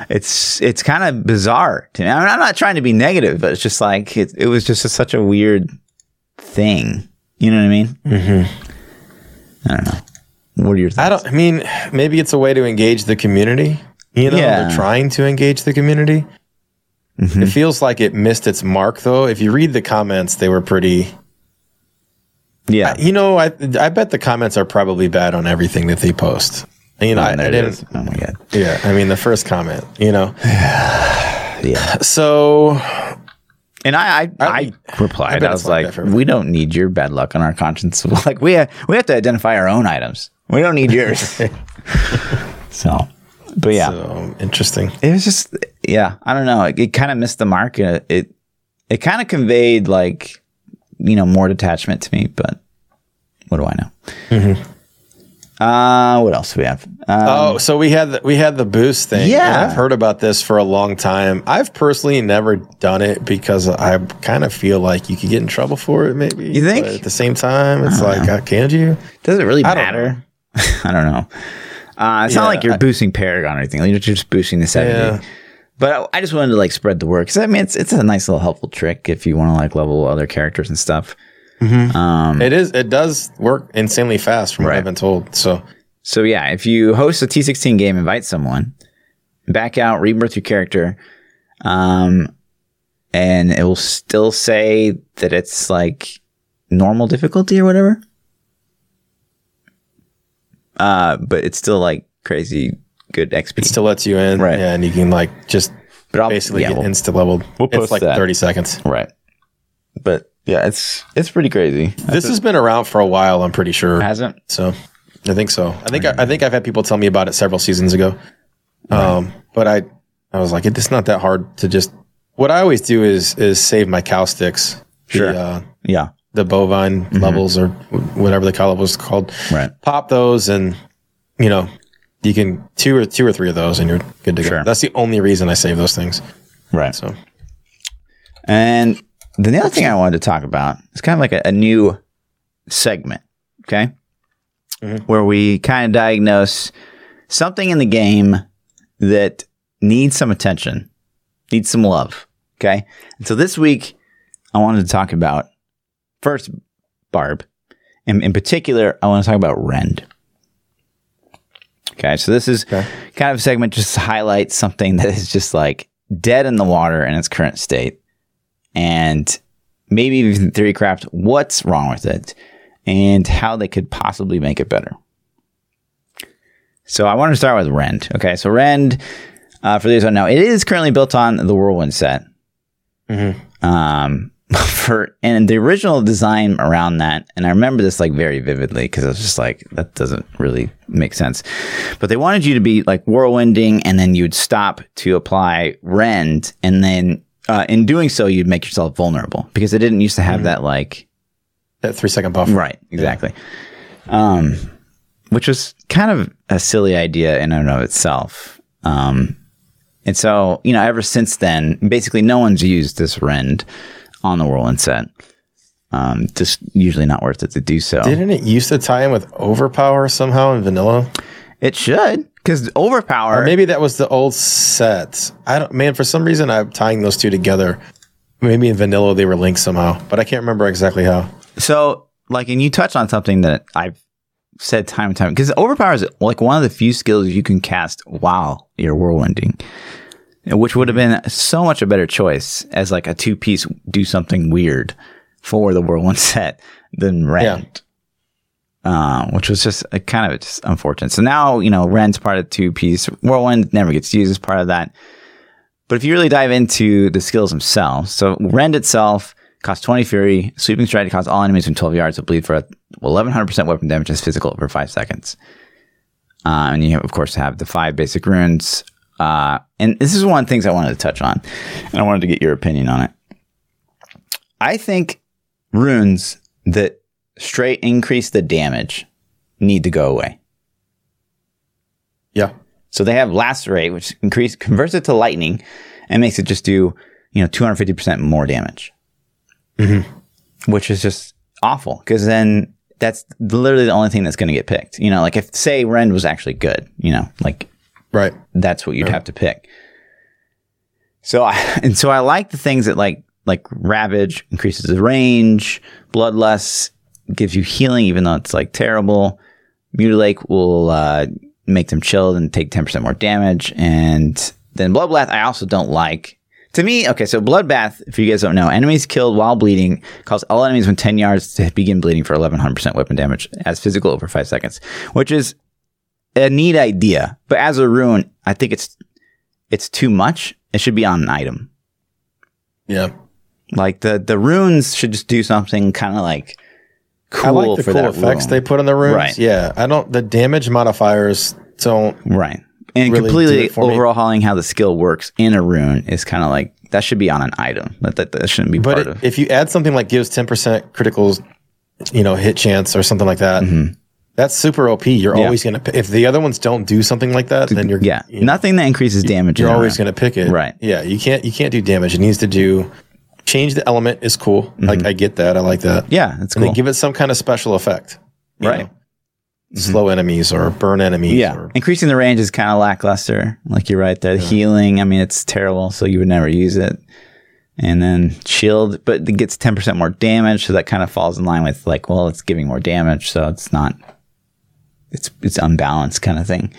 S1: it's it's kind of bizarre to me. I mean, I'm not trying to be negative, but it's just like it. It was just a, such a weird thing. You know what I mean? Mm-hmm. I don't know. What are your thoughts?
S2: I don't. I mean, maybe it's a way to engage the community. You know,
S1: Yeah.
S2: they're trying to engage the community.
S1: Mm-hmm.
S2: It feels like it missed its mark, though. If you read the comments, they were pretty.
S1: yeah.
S2: You know, I I bet the comments are probably bad on everything that they post. You know, I,
S1: Oh,
S2: I didn't.
S1: Oh my god.
S2: Yeah, I mean the first comment. You know, <sighs>
S1: Yeah.
S2: so
S1: And I, I, I,
S2: I
S1: replied.
S2: bet
S1: I, was
S2: like
S1: like,
S2: that for everybody.
S1: "We don't need your bad luck on our conscience. <laughs> like we, have, we have to identify our own items. We don't need yours." <laughs> so, but yeah,
S2: so interesting.
S1: it was just, yeah, I don't know. It, it kind of missed the mark. It, it, it kind of conveyed like, you know, more detachment to me. But what do I know?
S2: Mm-hmm.
S1: Uh, what else do we have? Uh,
S2: Oh, so we had the, we had the boost thing.
S1: Yeah.
S2: and I've heard about this for a long time. I've personally never done it because I kind of feel like you could get in trouble for it. Maybe
S1: You think?
S2: But at the same time, it's like, uh, can you?
S1: does it really
S2: I don't
S1: matter? <laughs> I don't know. Uh, it's not like you're
S2: I-
S1: boosting Paragon or anything. You're just boosting the 70.
S2: Yeah.
S1: But I I just wanted to like spread the word because I mean it's it's a nice little helpful trick if you want to like level other characters and stuff. Um,
S2: It is. It does work insanely fast, from what I've been told. So
S1: so yeah, if you host a T16 game, invite someone, back out, rebirth your character, um, and it will still say that it's like normal difficulty or whatever. Uh, but it's still like crazy good XP.
S2: it still lets you in,
S1: Right.
S2: Yeah, and you can like just
S1: but I'll
S2: basically
S1: yeah,
S2: get
S1: we'll-
S2: insta leveled.
S1: we'll post it's
S2: like
S1: that.
S2: thirty seconds.
S1: right. But yeah, it's it's pretty crazy.
S2: This has been around for a while. I'm pretty sure.
S1: Hasn't
S2: So I think so. I think I, I think I've had people tell me about it several seasons ago. Um, but I I was like, it's not that hard to just. What I always do is is save my cow sticks. the,
S1: Sure.
S2: uh,
S1: yeah
S2: the bovine levels or wh- whatever the color was called.
S1: right.
S2: Pop those and you know you can two or two or three of those and you're good to go.
S1: Sure.
S2: That's the only reason I save those things.
S1: Right.
S2: So
S1: And the other thing I wanted to talk about is kind of like a, a new segment, okay? Mm-hmm. Where we kind of diagnose something in the game that needs some attention, needs some love, okay? And so this week, I wanted to talk about first Barb. In, in particular, I want to talk about Rend. Okay, so this is
S2: Okay.
S1: kind of a segment just to highlight something that is just like dead in the water in its current state and maybe even theorycraft what's wrong with it and how they could possibly make it better. So I want to start with Rend. Okay, so Rend, uh, for those who don't know, it is currently built on the Whirlwind set. Um, <laughs> for and the original design around that, and I remember this like very vividly because I was just like, that doesn't really make sense. But they wanted you to be like whirlwinding, and then you'd stop to apply Rend, and then uh, in doing so, you'd make yourself vulnerable because it didn't used to have that like
S2: that three second buffer.
S1: Right, exactly. Um, which was kind of a silly idea in and of itself. Um, and so, you know, ever since then, basically no one's used this rend on the whirlwind set. Um, just usually not worth it to do so.
S2: Didn't it used to tie in with overpower somehow in vanilla?
S1: it should, because overpower.
S2: Or maybe that was the old set. I don't man, for some reason I'm tying those two together. Maybe in vanilla they were linked somehow, but I can't remember exactly how.
S1: So, like, and you touch on something that I've said time and time because overpower is like one of the few skills you can cast while you're whirlwinding. which would have been so much a better choice as like a two piece do something weird for the Whirlwind <laughs> set than Rend. Uh, which was just a kind of just unfortunate. So now, you know, Rend's part of two piece. Whirlwind never gets used as part of that. But if you really dive into the skills themselves, so Rend itself costs 20 Fury, Sweeping Stride costs all enemies within 12 yards of bleed for 1100% weapon damage as physical for five seconds. Uh, and you, of course, have the five basic runes. Uh, and this is one of the things I wanted to touch on, and I wanted to get your opinion on it. I think runes that straight increase the damage need to go away.
S2: Yeah.
S1: So they have lacerate, which increase converts it to lightning and makes it just do you know 250% more damage, mm-hmm. which is just awful because then that's literally the only thing that's going to get picked. You know, like if say Rend was actually good, you know, like
S2: Right.
S1: that's what you'd have to pick. So I <laughs> and so I like the things that like like Ravage increases the range, Bloodlust gives you healing even though it's like terrible. Mutilate will uh, make them chilled and take ten percent more damage, and then Bloodbath I also don't like. To me, okay, so Bloodbath, if you guys don't know, enemies killed while bleeding cause all enemies within 10 yards to begin bleeding for 1100% weapon damage as physical over 5 seconds, which is a neat idea, but as a rune, I think it's it's too much. It should be on an item.
S2: Yeah.
S1: Like the the runes should just do something kind of like cool
S2: I like the
S1: for
S2: cool effects
S1: rune.
S2: they put on the runes.
S1: Right.
S2: Yeah. I don't. The damage modifiers don't.
S1: right, and
S2: really
S1: completely
S2: for me.
S1: how the skill works in a rune is kind of like that should be on an item. That that, that shouldn't be
S2: But
S1: part
S2: it,
S1: of.
S2: if you add something like gives ten percent criticals, you know, hit chance or something like that, that's super OP. You're
S1: Mm-hmm. Yeah.
S2: always gonna. If the other ones don't do something like that, then you're
S1: Yeah,
S2: you know,
S1: nothing that increases damage.
S2: you're
S1: in
S2: always gonna pick it.
S1: Right.
S2: Yeah. You can't. You can't do damage. It needs to do. Change the element is cool. Like I get that. I like that.
S1: Mm-hmm. Yeah,
S2: And
S1: cool.
S2: then give it some kind of special effect.
S1: Right.
S2: know. Slow enemies or burn enemies.
S1: Yeah,
S2: Or,
S1: increasing the range is kind of lackluster. Like you're right there. Healing, I mean, it's terrible, so you would never use it. And then shield, but it gets ten percent more damage, so that kind of falls in line with like, well, it's giving more damage, so it's not. It's it's unbalanced kind of thing.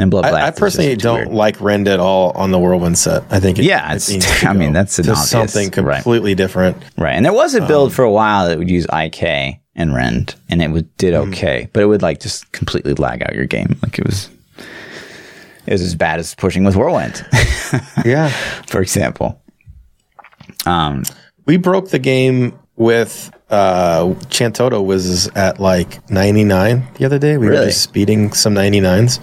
S1: And blood.
S2: I, I personally don't
S1: weird.
S2: like Rend at all on the Whirlwind set. I think it,
S1: Yeah,
S2: it
S1: it's- <laughs>
S2: to
S1: I mean, that's an obvious,
S2: something
S1: right.
S2: completely different.
S1: right. And there was a
S2: Um,
S1: build for a while that would use IK and Rend, and it would did
S2: Mm-hmm.
S1: okay, but it would like just completely lag out your game. Like it was. It was as bad as pushing with Whirlwind. <laughs>
S2: Yeah.
S1: for example. Um,
S2: We broke the game with uh Chantodo was at like 99 the other day. We were just speeding some 99s.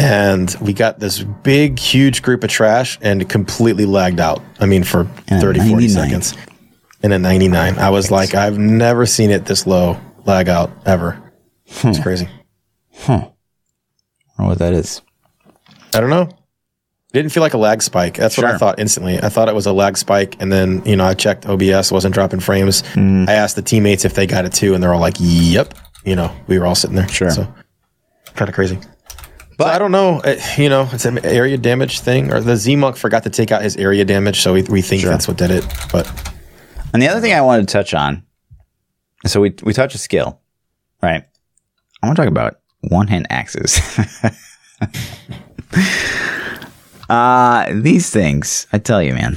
S2: And we got this big, huge group of trash and completely lagged out. I mean, for
S1: And
S2: 30, 40 seconds. And at 99, I was like, I've never seen it this low lag out ever. It's crazy.
S1: Huh? I don't know what that is.
S2: I don't know. It didn't feel like a lag spike. That's what I thought instantly. I thought it was a lag spike, and then you know I checked OBS, wasn't dropping frames.
S1: Mm.
S2: I asked the teammates if they got it too, and they're all like, "Yep." You know, we were all sitting there.
S1: Sure.
S2: So kind of crazy.
S1: But-
S2: But I don't know. uh, You know, it's an area damage thing, or the Z Monk forgot to take out his area damage, so we, we think that's what did it. But
S1: And the other thing I wanted to touch on, so we we touch a skill, right? I want to talk about one hand axes. <laughs> uh these things, I tell you, man.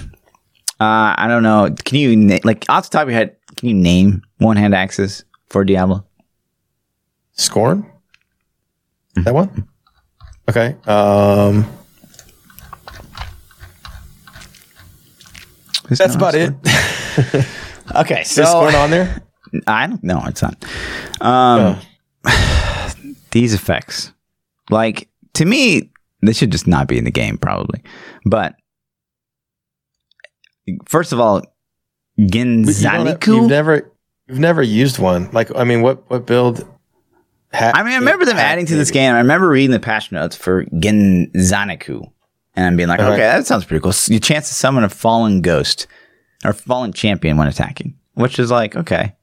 S1: Uh, I don't know. Can you na- like off the top of your head? Can you name one hand axes for Diablo?
S2: Scorn,
S1: Mm.
S2: that one. Okay. Um, that's about it. <laughs>
S1: Okay, so
S2: Scorn on there? <laughs>
S1: I don't know. It's not. Um, <sighs> these effects, like to me, they should just not be in the game, probably. But first of all, Genzaniku.
S2: You've never, you've never used one. Like, I mean, what what build? Ha-
S1: I mean, I remember them adding to this game. I remember reading the patch notes for Genzaniku, and I'm being like,
S2: Uh-huh.
S1: okay, that sounds pretty cool. Your chance to summon a fallen ghost or fallen champion when attacking, which is like okay.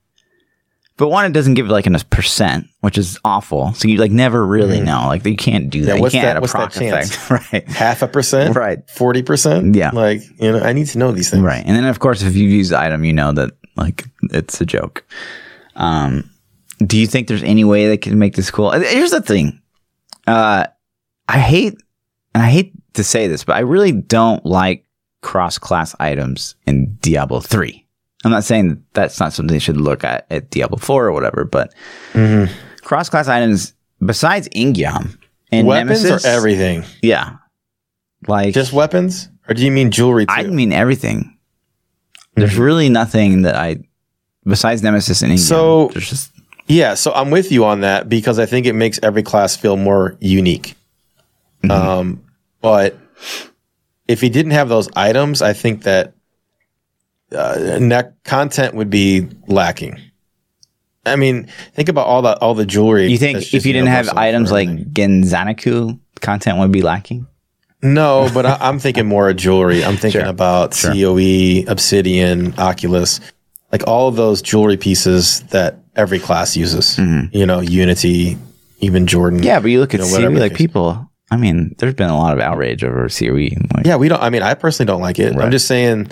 S1: But one, it doesn't give like a percent, which is awful. So you like never really know. Like you can't do that. you
S2: Mm-hmm. what's
S1: can't
S2: that-
S1: add a proc effect, <laughs> right?
S2: half a percent,
S1: Right.
S2: Forty percent,
S1: Yeah.
S2: Like, you know, I need to know these things.
S1: Right. And then of course if you've used the item, you know that like it's a joke. Um do you think there's any way they can make this cool? Here's the thing. Uh I hate and I hate to say this, but I really don't like cross class items in Diablo 3. I'm not saying that's not something you should look at at Diablo 4 or whatever, but
S2: Mm-hmm.
S1: cross class items besides In-geom and
S2: weapons
S1: Nemesis,
S2: or everything?
S1: yeah, like
S2: Just weapons, or do you mean jewelry too?
S1: I mean everything. There's
S2: Mm-hmm.
S1: really nothing that I besides Nemesis and In-geom.
S2: So-
S1: there's just
S2: Yeah, so I'm with you on that because I think it makes every class feel more unique.
S1: Mm-hmm.
S2: Um, but if he didn't have those items, I think that uh, content would be lacking. I mean, think about all the all the jewelry.
S1: you think if you didn't have items like. Genzaniku, content would be lacking.
S2: no, but I, <laughs> I'm thinking more of jewelry. I'm thinking
S1: Sure.
S2: about
S1: Sure.
S2: COE, Obsidian, Oculus, like all of those jewelry pieces that every class uses. You know, Unity, even Jordan.
S1: Mm-hmm. Yeah, but you look at
S2: know,
S1: COE, like people. I mean, there's been a lot of outrage over COE. Like,
S2: Yeah, we don't. I mean, I personally don't like it.
S1: Right.
S2: I'm just saying,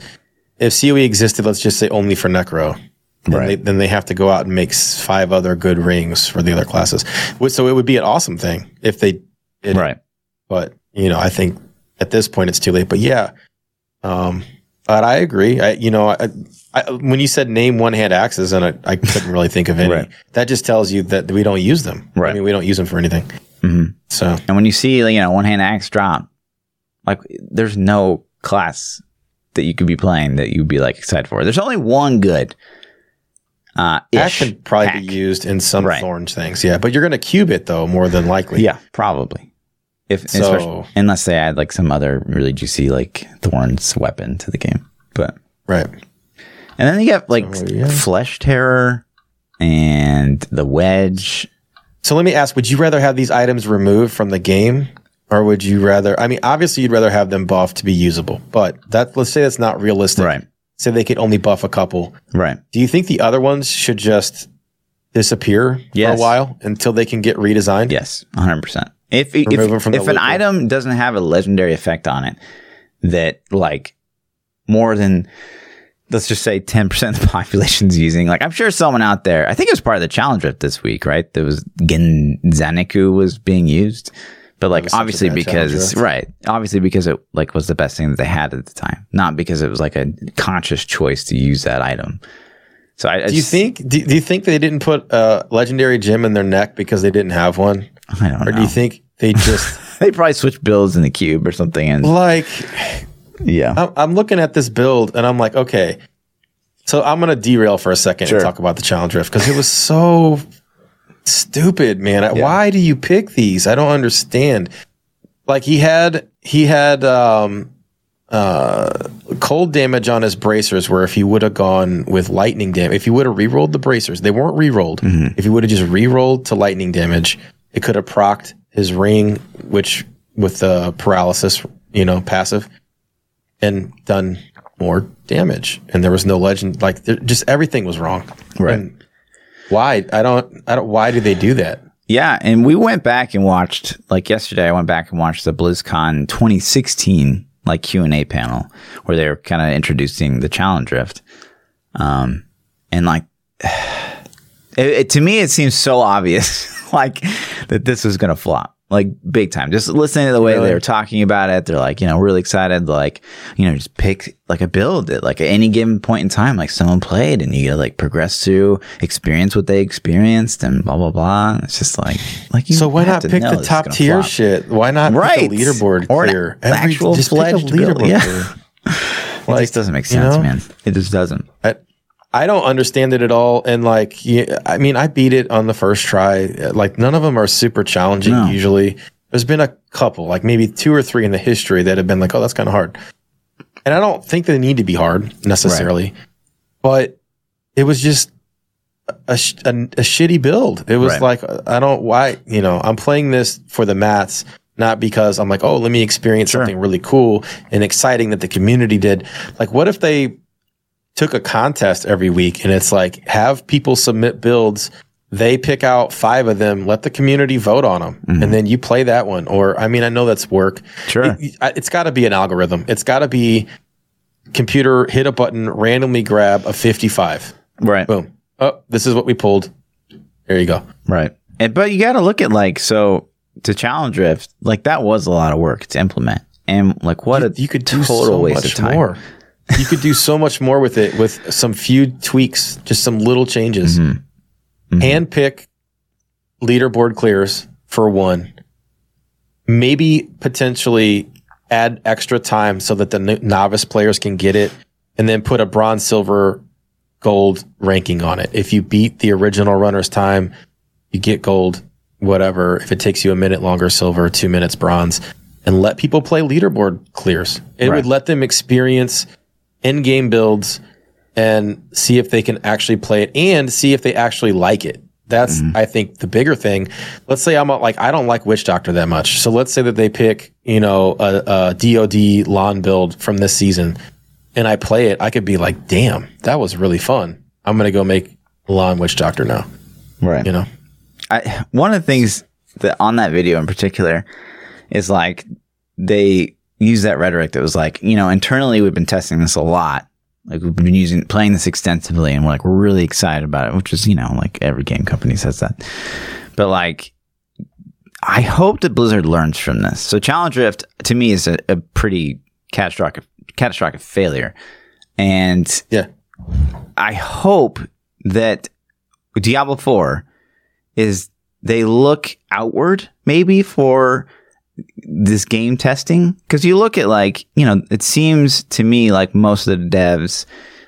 S2: if COE existed, let's just say only for Necro, then,
S1: Right.
S2: they, then they have to go out and make five other good rings for the other classes. So it would be an awesome thing if they did.
S1: right.
S2: But you know, I think at this point it's too late. But yeah, um, but I agree. I, you know, I, I, when you said name one hand axes, and I, I couldn't really think of any.
S1: Right.
S2: That just tells you that we don't use them.
S1: Right.
S2: I mean, we don't use them for anything.
S1: Mhm.
S2: So
S1: And when you see, like, you know, one hand axe drop, like, there's no class that you could be playing that you'd be like excited for. There's only one good. Uh,
S2: that
S1: ish
S2: could probably be used in some
S1: Right.
S2: thorns things. Yeah, but you're going to cube it though, more than likely.
S1: Yeah, probably. If
S2: So-
S1: unless they add like some other really juicy like thorns weapon to the game, but
S2: Right.
S1: and then you get like
S2: So, yeah.
S1: Flesh Tearer and the wedge.
S2: So let me ask: Would you rather have these items removed from the game, or would you rather? I mean, obviously, you'd rather have them buffed to be usable, but that let's say that's not realistic.
S1: Right.
S2: Say they could only buff a couple.
S1: Right.
S2: Do you think the other ones should just disappear
S1: Yes.
S2: for a while until they can get redesigned?
S1: Yes, 100%. If if,
S2: from
S1: if an item doesn't have a legendary effect on it that like more than let's just say 10% of the <laughs> population's using, like I'm sure someone out there, I think it was part of the challenge rift this week, right? There was Genzaniku was being used. But like
S2: was such a
S1: obviously because right, obviously because it like was the best thing that they had at the time, not because it was like a conscious choice to use that item. So I, I
S2: Do you
S1: just-
S2: think? Do, do you think they didn't put a legendary gem in their neck because they didn't have one,
S1: I don't
S2: or
S1: know.
S2: do you think they just <laughs>
S1: they probably switch builds in the cube or something and
S2: like?
S1: yeah.
S2: I'm, I'm looking at this build and I'm like, okay. So I'm gonna derail for a second
S1: Sure.
S2: and talk about the challenge rift because it was so stupid, man. Why do you pick these? I don't understand. Like he had he had um uh cold damage on his bracers where if he would have gone with lightning damage if he would have re-rolled the bracers they weren't re-rolled if he would have just re-rolled to lightning damage it could have procced his ring which with the paralysis you know passive and done more damage and there was no legend like there, just everything was wrong
S1: Right.
S2: And why i don't i don't why did they do that
S1: Yeah, and we went back and watched like yesterday. I went back and watched the BlizzCon 2016 like Q and A panel where they were kind of introducing the challenge rift. Um, and like <sighs> it, it, to me, it seems so obvious <laughs> like that this was gonna flop. Like big time. Just listening to the way
S2: Really?
S1: they were talking about it, they're like, you know, really excited. Like, you know, just pick like a build that like at any given point in time, like someone played and you gotta like progress through, experience what they experienced and blah blah blah. And it's just like like you
S2: so why not
S1: to
S2: pick the top tier
S1: flop.
S2: shit why not
S1: Right.
S2: pick a leaderboard
S1: Or an
S2: clear
S1: actual
S2: just pick a
S1: build,
S2: leaderboard
S1: yeah. <laughs> It just doesn't make
S2: you
S1: sense,
S2: know?
S1: man. It just doesn't.
S2: I, I don't understand it at all. And like, yeah, I mean, I beat it on the first try. Like, none of them are super challenging.
S1: No.
S2: Usually, there's been a couple, like maybe two or three in the history that have been like, oh, that's kind of hard. And I don't think they need to be hard necessarily, but it was just a, sh- a, a shitty build. It was
S1: Right.
S2: like, I don't why you know I'm playing this for the mats. Not because I'm like, oh, let me experience
S1: Sure.
S2: something really cool and exciting that the community did. Like, what if they took a contest every week and it's like have people submit builds they pick out five of them let the community vote on them mm-hmm. and then you play that one or i mean i know that's work
S1: Sure.
S2: it, has got to be an algorithm it's got to be computer hit a button randomly grab a 55
S1: Right.
S2: boom oh this is what we pulled there you go
S1: Right. And, but you got to look at like so to challenge rift, like that was a lot of work to implement. And like, what a
S2: you could do
S1: total
S2: so
S1: waste
S2: much
S1: of time.
S2: more. You could do so much more with it with some few tweaks, just some little changes.
S1: Mm-hmm.
S2: Hand pick leaderboard clears for one. Maybe potentially add extra time so that the novice players can get it, and then put a bronze, silver, gold ranking on it. If you beat the original runner's time, you get gold. Whatever. If it takes you a minute longer, silver. Two minutes, bronze. And let people play leaderboard clears. It
S1: Right.
S2: would let them experience in-game builds and see if they can actually play it and see if they actually like it. That's mm-hmm. I think the bigger thing. Let's say I'm a, like I don't like Witch Doctor that much. So let's say that they pick you know a, a DoD LoN build from this season, and I play it. I could be like, damn, that was really fun. I'm gonna go make LoN Witch Doctor now.
S1: Right.
S2: You know,
S1: I, one of the things that on that video in particular is like they use that rhetoric that was like, you know, internally we've been testing this a lot. Like we've been using playing this extensively and we're like we're really excited about it, which is, you know, like every game company says that. But like I hope that Blizzard learns from this. So Challenge Rift to me is a, a pretty catastrophic catastrophic failure. And
S2: yeah,
S1: I hope that Diablo 4 is they look outward maybe for this game testing because you look at like you know it seems to me like most of the devs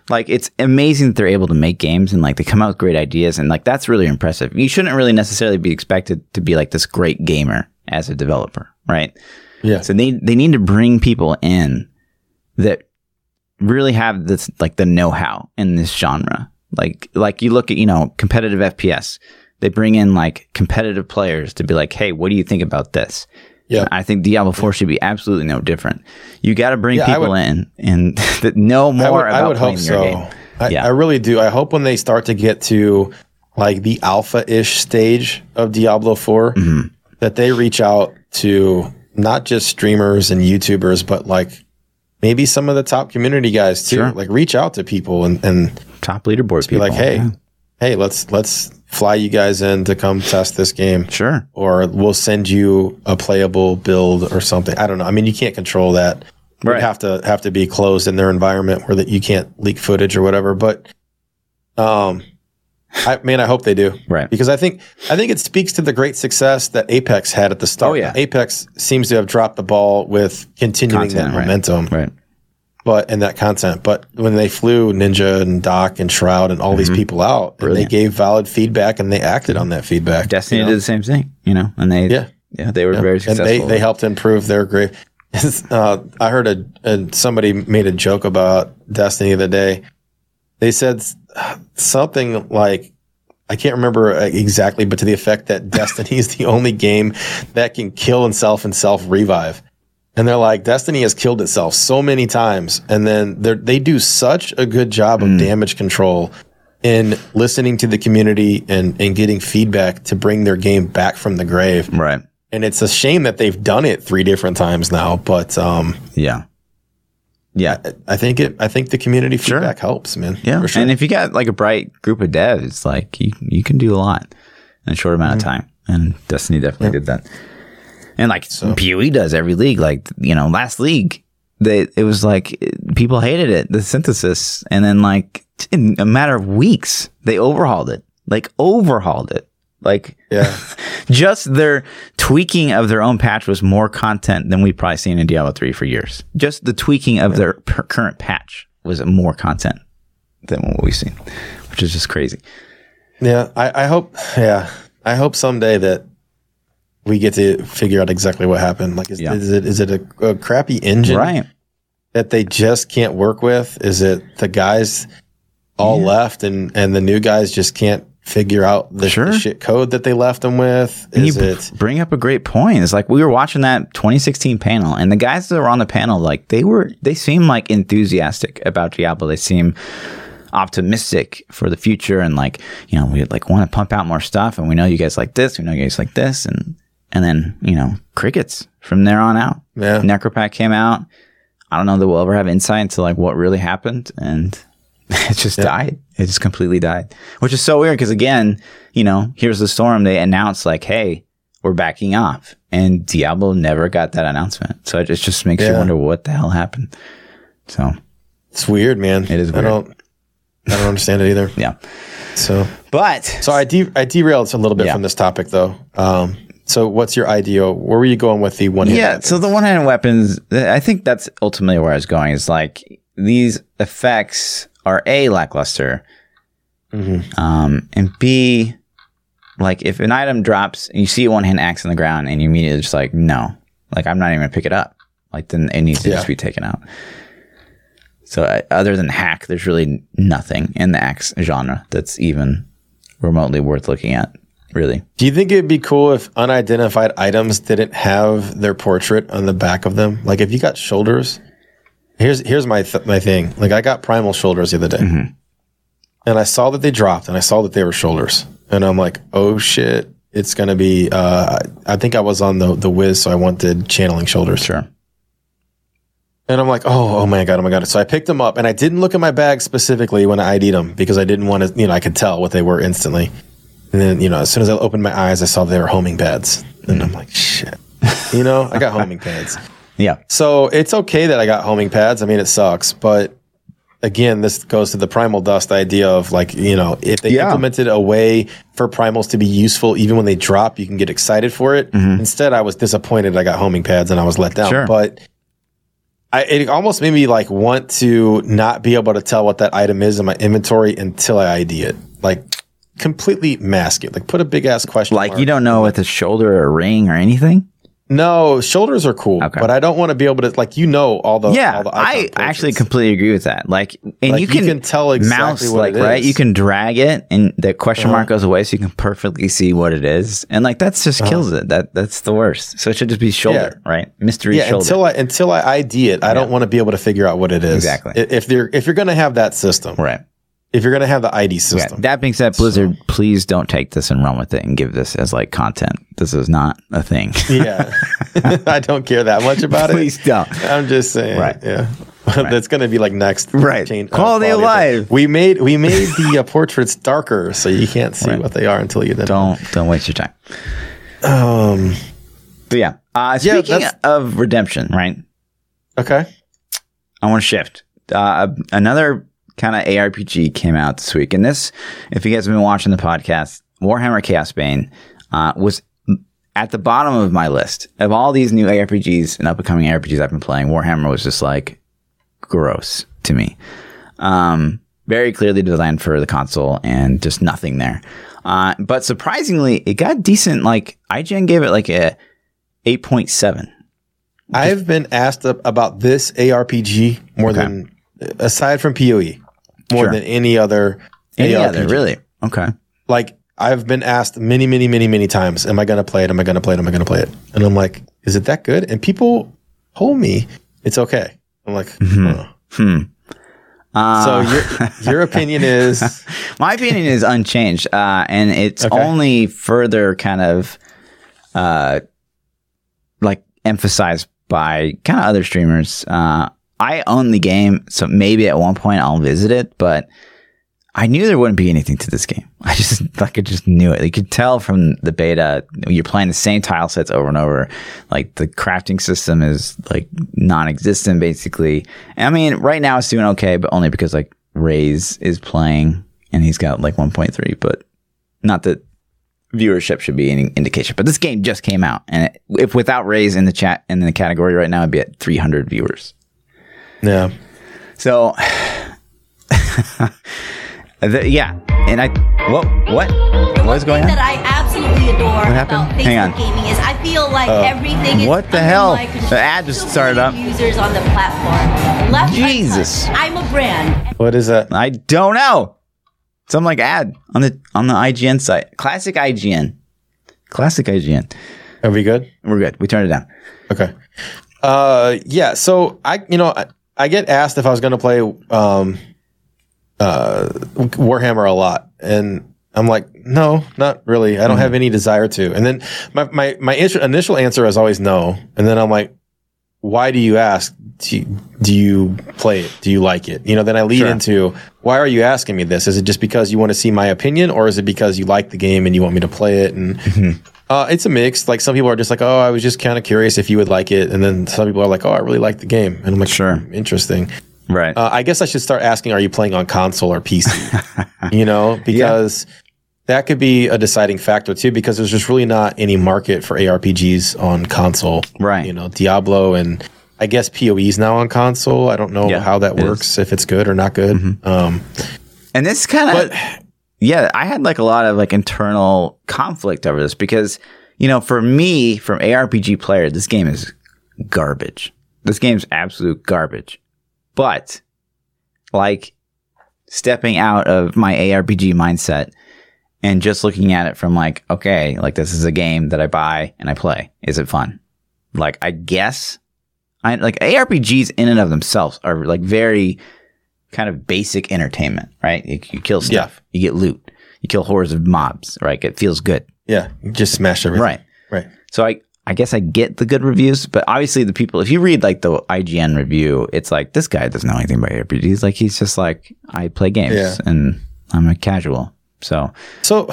S1: like it's amazing that they're able to make games and like they come out with great ideas and like that's really impressive you shouldn't really necessarily be expected to be like this great gamer as a developer right
S2: yeah.
S1: so they they need to bring people in that really have this like the know-how in this genre. Like like you look at, you know, competitive FPS. They bring in like competitive players to be like, "Hey, what do you think about this?"
S2: Yeah.
S1: I think Diablo 4 should be absolutely no different. You got to bring
S2: Yeah,
S1: people
S2: would-
S1: in and <laughs> that know more
S2: I would,
S1: about
S2: I would
S1: playing
S2: hope
S1: your
S2: so.
S1: game.
S2: I,
S1: Yeah.
S2: I really do. I hope when they start to get to like the alpha ish stage of Diablo 4,
S1: Mm-hmm.
S2: that they reach out to not just streamers and YouTubers, but like maybe some of the top community guys too.
S1: Sure.
S2: Like reach out to people and, and
S1: Top leaderboard
S2: be
S1: people.
S2: like, hey,
S1: Yeah.
S2: Hey, let's let's fly you guys in to come test this game.
S1: Sure.
S2: Or we'll send you a playable build or something. I don't know. I mean, you can't control that.
S1: Right.
S2: Have to have to be closed in their environment where that you can't leak footage or whatever. But, um, I mean, I hope they do.
S1: Right.
S2: Because I think I think it speaks to the great success that Apex had at the start.
S1: Oh, yeah.
S2: Apex seems to have dropped the ball with continuing
S1: Content,
S2: that
S1: right.
S2: momentum
S1: Right.
S2: But and that content. But when they flew Ninja and Doc and Shroud and all these people out, and they
S1: Mm-hmm.
S2: Gave valid feedback and they acted on that feedback.
S1: Destiny
S2: you know?
S1: did the same thing, you know, and they
S2: Yeah.
S1: yeah, they were
S2: Yeah.
S1: very
S2: and they they helped improve their grade. <laughs> uh, I heard a, a somebody made a joke about Destiny the other day. They said something like I can't remember uh, exactly, but to the effect that <laughs> Destiny is the only game that can kill itself and self revive. And they're like, Destiny has killed itself so many times, and then they they do such a good job of damage control in listening to the community and and getting feedback to bring their game back from the grave
S1: right.
S2: and it's a shame that they've done it three different times now. But um,
S1: Yeah. Yeah.
S2: I think it. I think the community feedback helps, man.
S1: Yeah,
S2: for sure.
S1: and if you got like a bright group of devs, like you you can do a lot in a short amount of time. And Destiny definitely did that. And like PoE does every league. Like you know, last league, they it was like it- people hated it, the synthesis, and then like in a matter of weeks, they overhauled it. Like overhauled it. Like
S2: yeah, <laughs>
S1: just their tweaking of their own patch was more content than we've probably seen in Diablo 3 for years. Just the tweaking of their per- current patch was more content than what we've seen, which is just crazy.
S2: yeah. I, I hope. Yeah, I hope someday that we get to figure out exactly what happened. Like, is,
S1: Yeah.
S2: is it is it a, a crappy engine
S1: Right.
S2: that they just can't work with? Is it the guys all left and and the new guys just can't figure out the,
S1: Sure.
S2: the shit code that they left them with?
S1: And
S2: Is
S1: you
S2: it?
S1: bring up a great point. It's like we were watching that 2016 panel, and the guys that were on the panel, like they were, they seem like enthusiastic about Diablo. They seem optimistic for the future, and like you know, we like want to pump out more stuff, and we know you guys like this, we know you guys like this, and and then you know, crickets from there on out.
S2: Yeah.
S1: Necropack came out. I don't know that we'll ever have insight into like what really happened, and <laughs> it just died. It just completely died, which is so weird because again, you know, here's the storm. They announced like, hey, we're backing off, and Diablo never got that announcement. So it just, just makes you wonder what the hell happened. So
S2: It's weird, man.
S1: It is
S2: I don't. I don't understand it either.
S1: yeah,
S2: So,
S1: but
S2: so I de- I derailed a little bit
S1: Yeah.
S2: from this topic though. Um, so what's your idea? Where were you going with the one?
S1: yeah. So the one-handed weapons, I think that's ultimately where I was going. Is like these effects are a lackluster, um, and b like if an item drops and you see a one-hand axe on the ground and you immediately just like no, like I'm not even gonna pick it up. Like then it needs to
S2: Yeah.
S1: just be taken out. So uh, other than hack, there's really nothing in the axe genre that's even remotely worth looking at. Really.
S2: Do you think it'd be cool if unidentified items didn't have their portrait on the back of them? Like if you got shoulders, here's here's my th- my thing. Like I got primal shoulders the other day,
S1: Mm-hmm.
S2: and I saw that they dropped, and I saw that they were shoulders, and I'm like, oh shit, it's gonna be. Uh, I I think I was on the the whiz, so I wanted channeling shoulders.
S1: Sure.
S2: And I'm like, oh, oh my god, oh my god. So I picked them up, and I didn't look at my bag specifically when I ID'd them because I didn't want to, you know, I could tell what they were instantly. And then, you know, as soon as I opened my eyes, I saw they were homing pads, and I'm like, shit, you know, I got homing pads. <laughs>
S1: Yeah.
S2: So it's okay that I got homing pads. I mean, it sucks, but again, this goes to the primal dust idea of like, you know, if they
S1: Yeah.
S2: implemented a way for primals to be useful, even when they drop, you can get excited for it. Mm-hmm. Instead, I was disappointed I got homing pads and I was let down.
S1: Sure.
S2: But I, it almost made me like want to not be able to tell what that item is in my inventory until I ID it. Like completely mask it. Like put a big ass question
S1: Like
S2: mark.
S1: you don't know if it's shoulder or ring or anything.
S2: No, shoulders are cool,
S1: Okay.
S2: but I don't want to be able to like you know all the
S1: Yeah,
S2: all the
S1: I
S2: icon
S1: actually completely agree with that. Like, and
S2: Like,
S1: you
S2: you
S1: can,
S2: can tell exactly
S1: mouse
S2: what
S1: like
S2: it
S1: right.
S2: is.
S1: You can drag it, and the question
S2: Uh-huh.
S1: mark goes away, so you can perfectly see what it is. And like that's just kills it. That that's the worst. So it should just be shoulder, right? Mystery
S2: yeah
S1: shoulder.
S2: until I until I ID it, I don't want to be able to figure out what it is.
S1: Exactly.
S2: If you're if you're gonna have that system,
S1: right.
S2: If you're gonna have the ID
S1: Yeah.
S2: system,
S1: That being said, Blizzard, please don't take this and run with it and give this as like content. This is not a thing.
S2: yeah, <laughs> <laughs> I don't care that much about it.
S1: please don't.
S2: I'm just saying,
S1: Right.
S2: Yeah, <laughs> that's gonna be like next,
S1: Right.
S2: change-
S1: Quality of
S2: thing.
S1: life.
S2: We made we made the uh, portraits darker, so you can't see
S1: Right.
S2: what they are until you then.
S1: Don't don't waste your time.
S2: Um.
S1: But yeah, uh, speaking
S2: that's-
S1: of redemption, right?
S2: Okay.
S1: I want to shift. Uh, another kind of ARPG came out this week, and this, if you guys have been watching the podcast, Warhammer Chaosbane uh, was at the bottom of my list of all these new ARPGs and up and coming ARPGs I've been playing. Warhammer was just like gross to me. Um, very clearly designed for the console, and just nothing there. Uh, but surprisingly, it got decent. Like IGN gave it like a eight point seven.
S2: I've been asked about this ARPG more
S1: Okay.
S2: than aside from PoE, more
S1: Sure.
S2: than any other
S1: Any other, really? Okay.
S2: Like I've been asked many, many, many, many times, "Am I going to play it? Am I going to play it? Am I going to play it?" And I'm like, "Is it that good?" And people told me it's okay. I'm like, "Huh."
S1: Hmm. Uh,
S2: so your your <laughs> opinion is <laughs>
S1: My opinion is unchanged, uh, and it's
S2: Okay.
S1: only further kind of uh, like emphasized by kind of other streamers. Uh, I own the game, so maybe at one point I'll visit it, but I knew there wouldn't be anything to this game. <laughs> I just like I just knew it. You could tell from the beta you're playing the same tile sets over and over. Like the crafting system is like non-existent basically. I mean, right now it's doing okay, but only because like Rays is playing and he's got like 1.3. But not that viewership should be any indication. But this game just came out, and it, if without Rays in the chat in the category right now, it'd be at 300 viewers.
S2: Yeah.
S1: So, <sighs> the, yeah, and I what what
S3: The
S1: what going on?
S3: that I absolutely adore
S1: happened?
S3: about Facebook
S1: Hang on.
S3: gaming is I feel like everything is
S1: what the
S3: under
S1: hell?
S3: my control.
S1: The ad just
S3: So
S1: started up.
S3: Users on the platform. Left
S1: Jesus.
S3: untouched. I'm a brand.
S2: What is that?
S1: I don't know. Some like ad on the on the IGN site. Classic IGN. Classic IGN.
S2: Are we good?
S1: We're good. We turned it down.
S2: Okay. Uh, yeah. So I, you know, I, get asked if I was going to play um, uh, Warhammer a lot, and I'm like, no, not really. I don't have any desire to. And then my my my initial answer is always no, and then I'm like, why do you ask? Do you, do you play it? Do you like it? You know, then I lead
S1: Sure.
S2: into why are you asking me this? Is it just because you want to see my opinion, or is it because you like the game and you want me to play it? And Uh, it's a mix. Like some people are just like, oh, I was just kind of curious if you would like it, and then some people are like, oh, I really like the game, and I'm like,
S1: Sure.
S2: "Hmm, interesting.
S1: Right.
S2: Uh, I guess I should start asking, are you playing on console or PC? <laughs> you know, because that could be a deciding factor too. Because there's just really not any market for ARPGs on console.
S1: Right.
S2: You know, Diablo and I guess PoE's now on console. I don't know
S1: Yeah,
S2: how that works, if it's good or not good. Um,
S1: And this kind of, yeah, I had like a lot of like internal conflict over this because, you know, for me, from ARPG player, this game is garbage. This game's absolute garbage. But like stepping out of my ARPG mindset and just looking at it from like, okay, like this is a game that I buy and I play. Is it fun? Like, I guess I like ARPGs in and of themselves are like very kind of basic entertainment, right? You, you kill stuff, you get loot, you kill hordes of mobs, right? It feels good,
S2: yeah, just smash everything.
S1: right?
S2: Right.
S1: So I, I guess I get the good reviews, but obviously the people, if you read like the IGN review, it's like this guy doesn't know anything about ARPGs. Like he's just like I play games
S2: Yeah.
S1: and I'm a casual. So
S2: So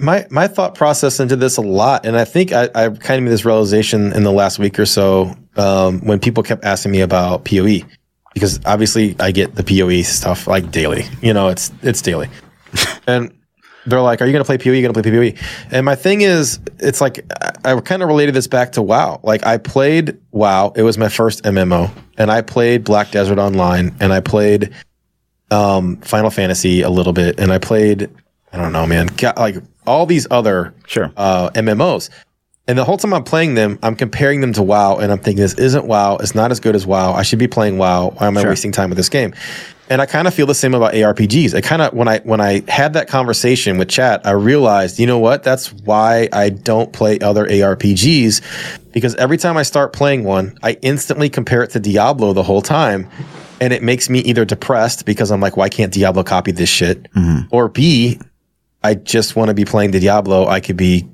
S2: my my thought process into this a lot, and I think I, I kind of made this realization in the last week or so um, when people kept asking me about PoE, because obviously I get the PoE stuff like daily. You know, it's it's daily, <laughs> and they're like, "Are you going to play PoE? You going to play PoE?" And my thing is, it's like I, I kind of related this back to WoW. Like I played WoW; it was my first MMO, and I played Black Desert Online, and I played um, Final Fantasy a little bit, and I played I don't know, man, got, like all these other
S1: sure,
S2: uh, MMOs. And the whole time I'm playing them, I'm comparing them to WoW, and I'm thinking this isn't WoW. It's not as good as WoW. I should be playing WoW. Why am I
S1: Sure.
S2: wasting time with this game? And I kind of feel the same about ARPGs. I kind of when I when I had that conversation with chat, I realized, you know what? That's why I don't play other ARPGs because every time I start playing one, I instantly compare it to Diablo the whole time. And it makes me either depressed because I'm like, why can't Diablo copy this shit? Mm-hmm. Or B, I just want to be playing the Diablo. I could be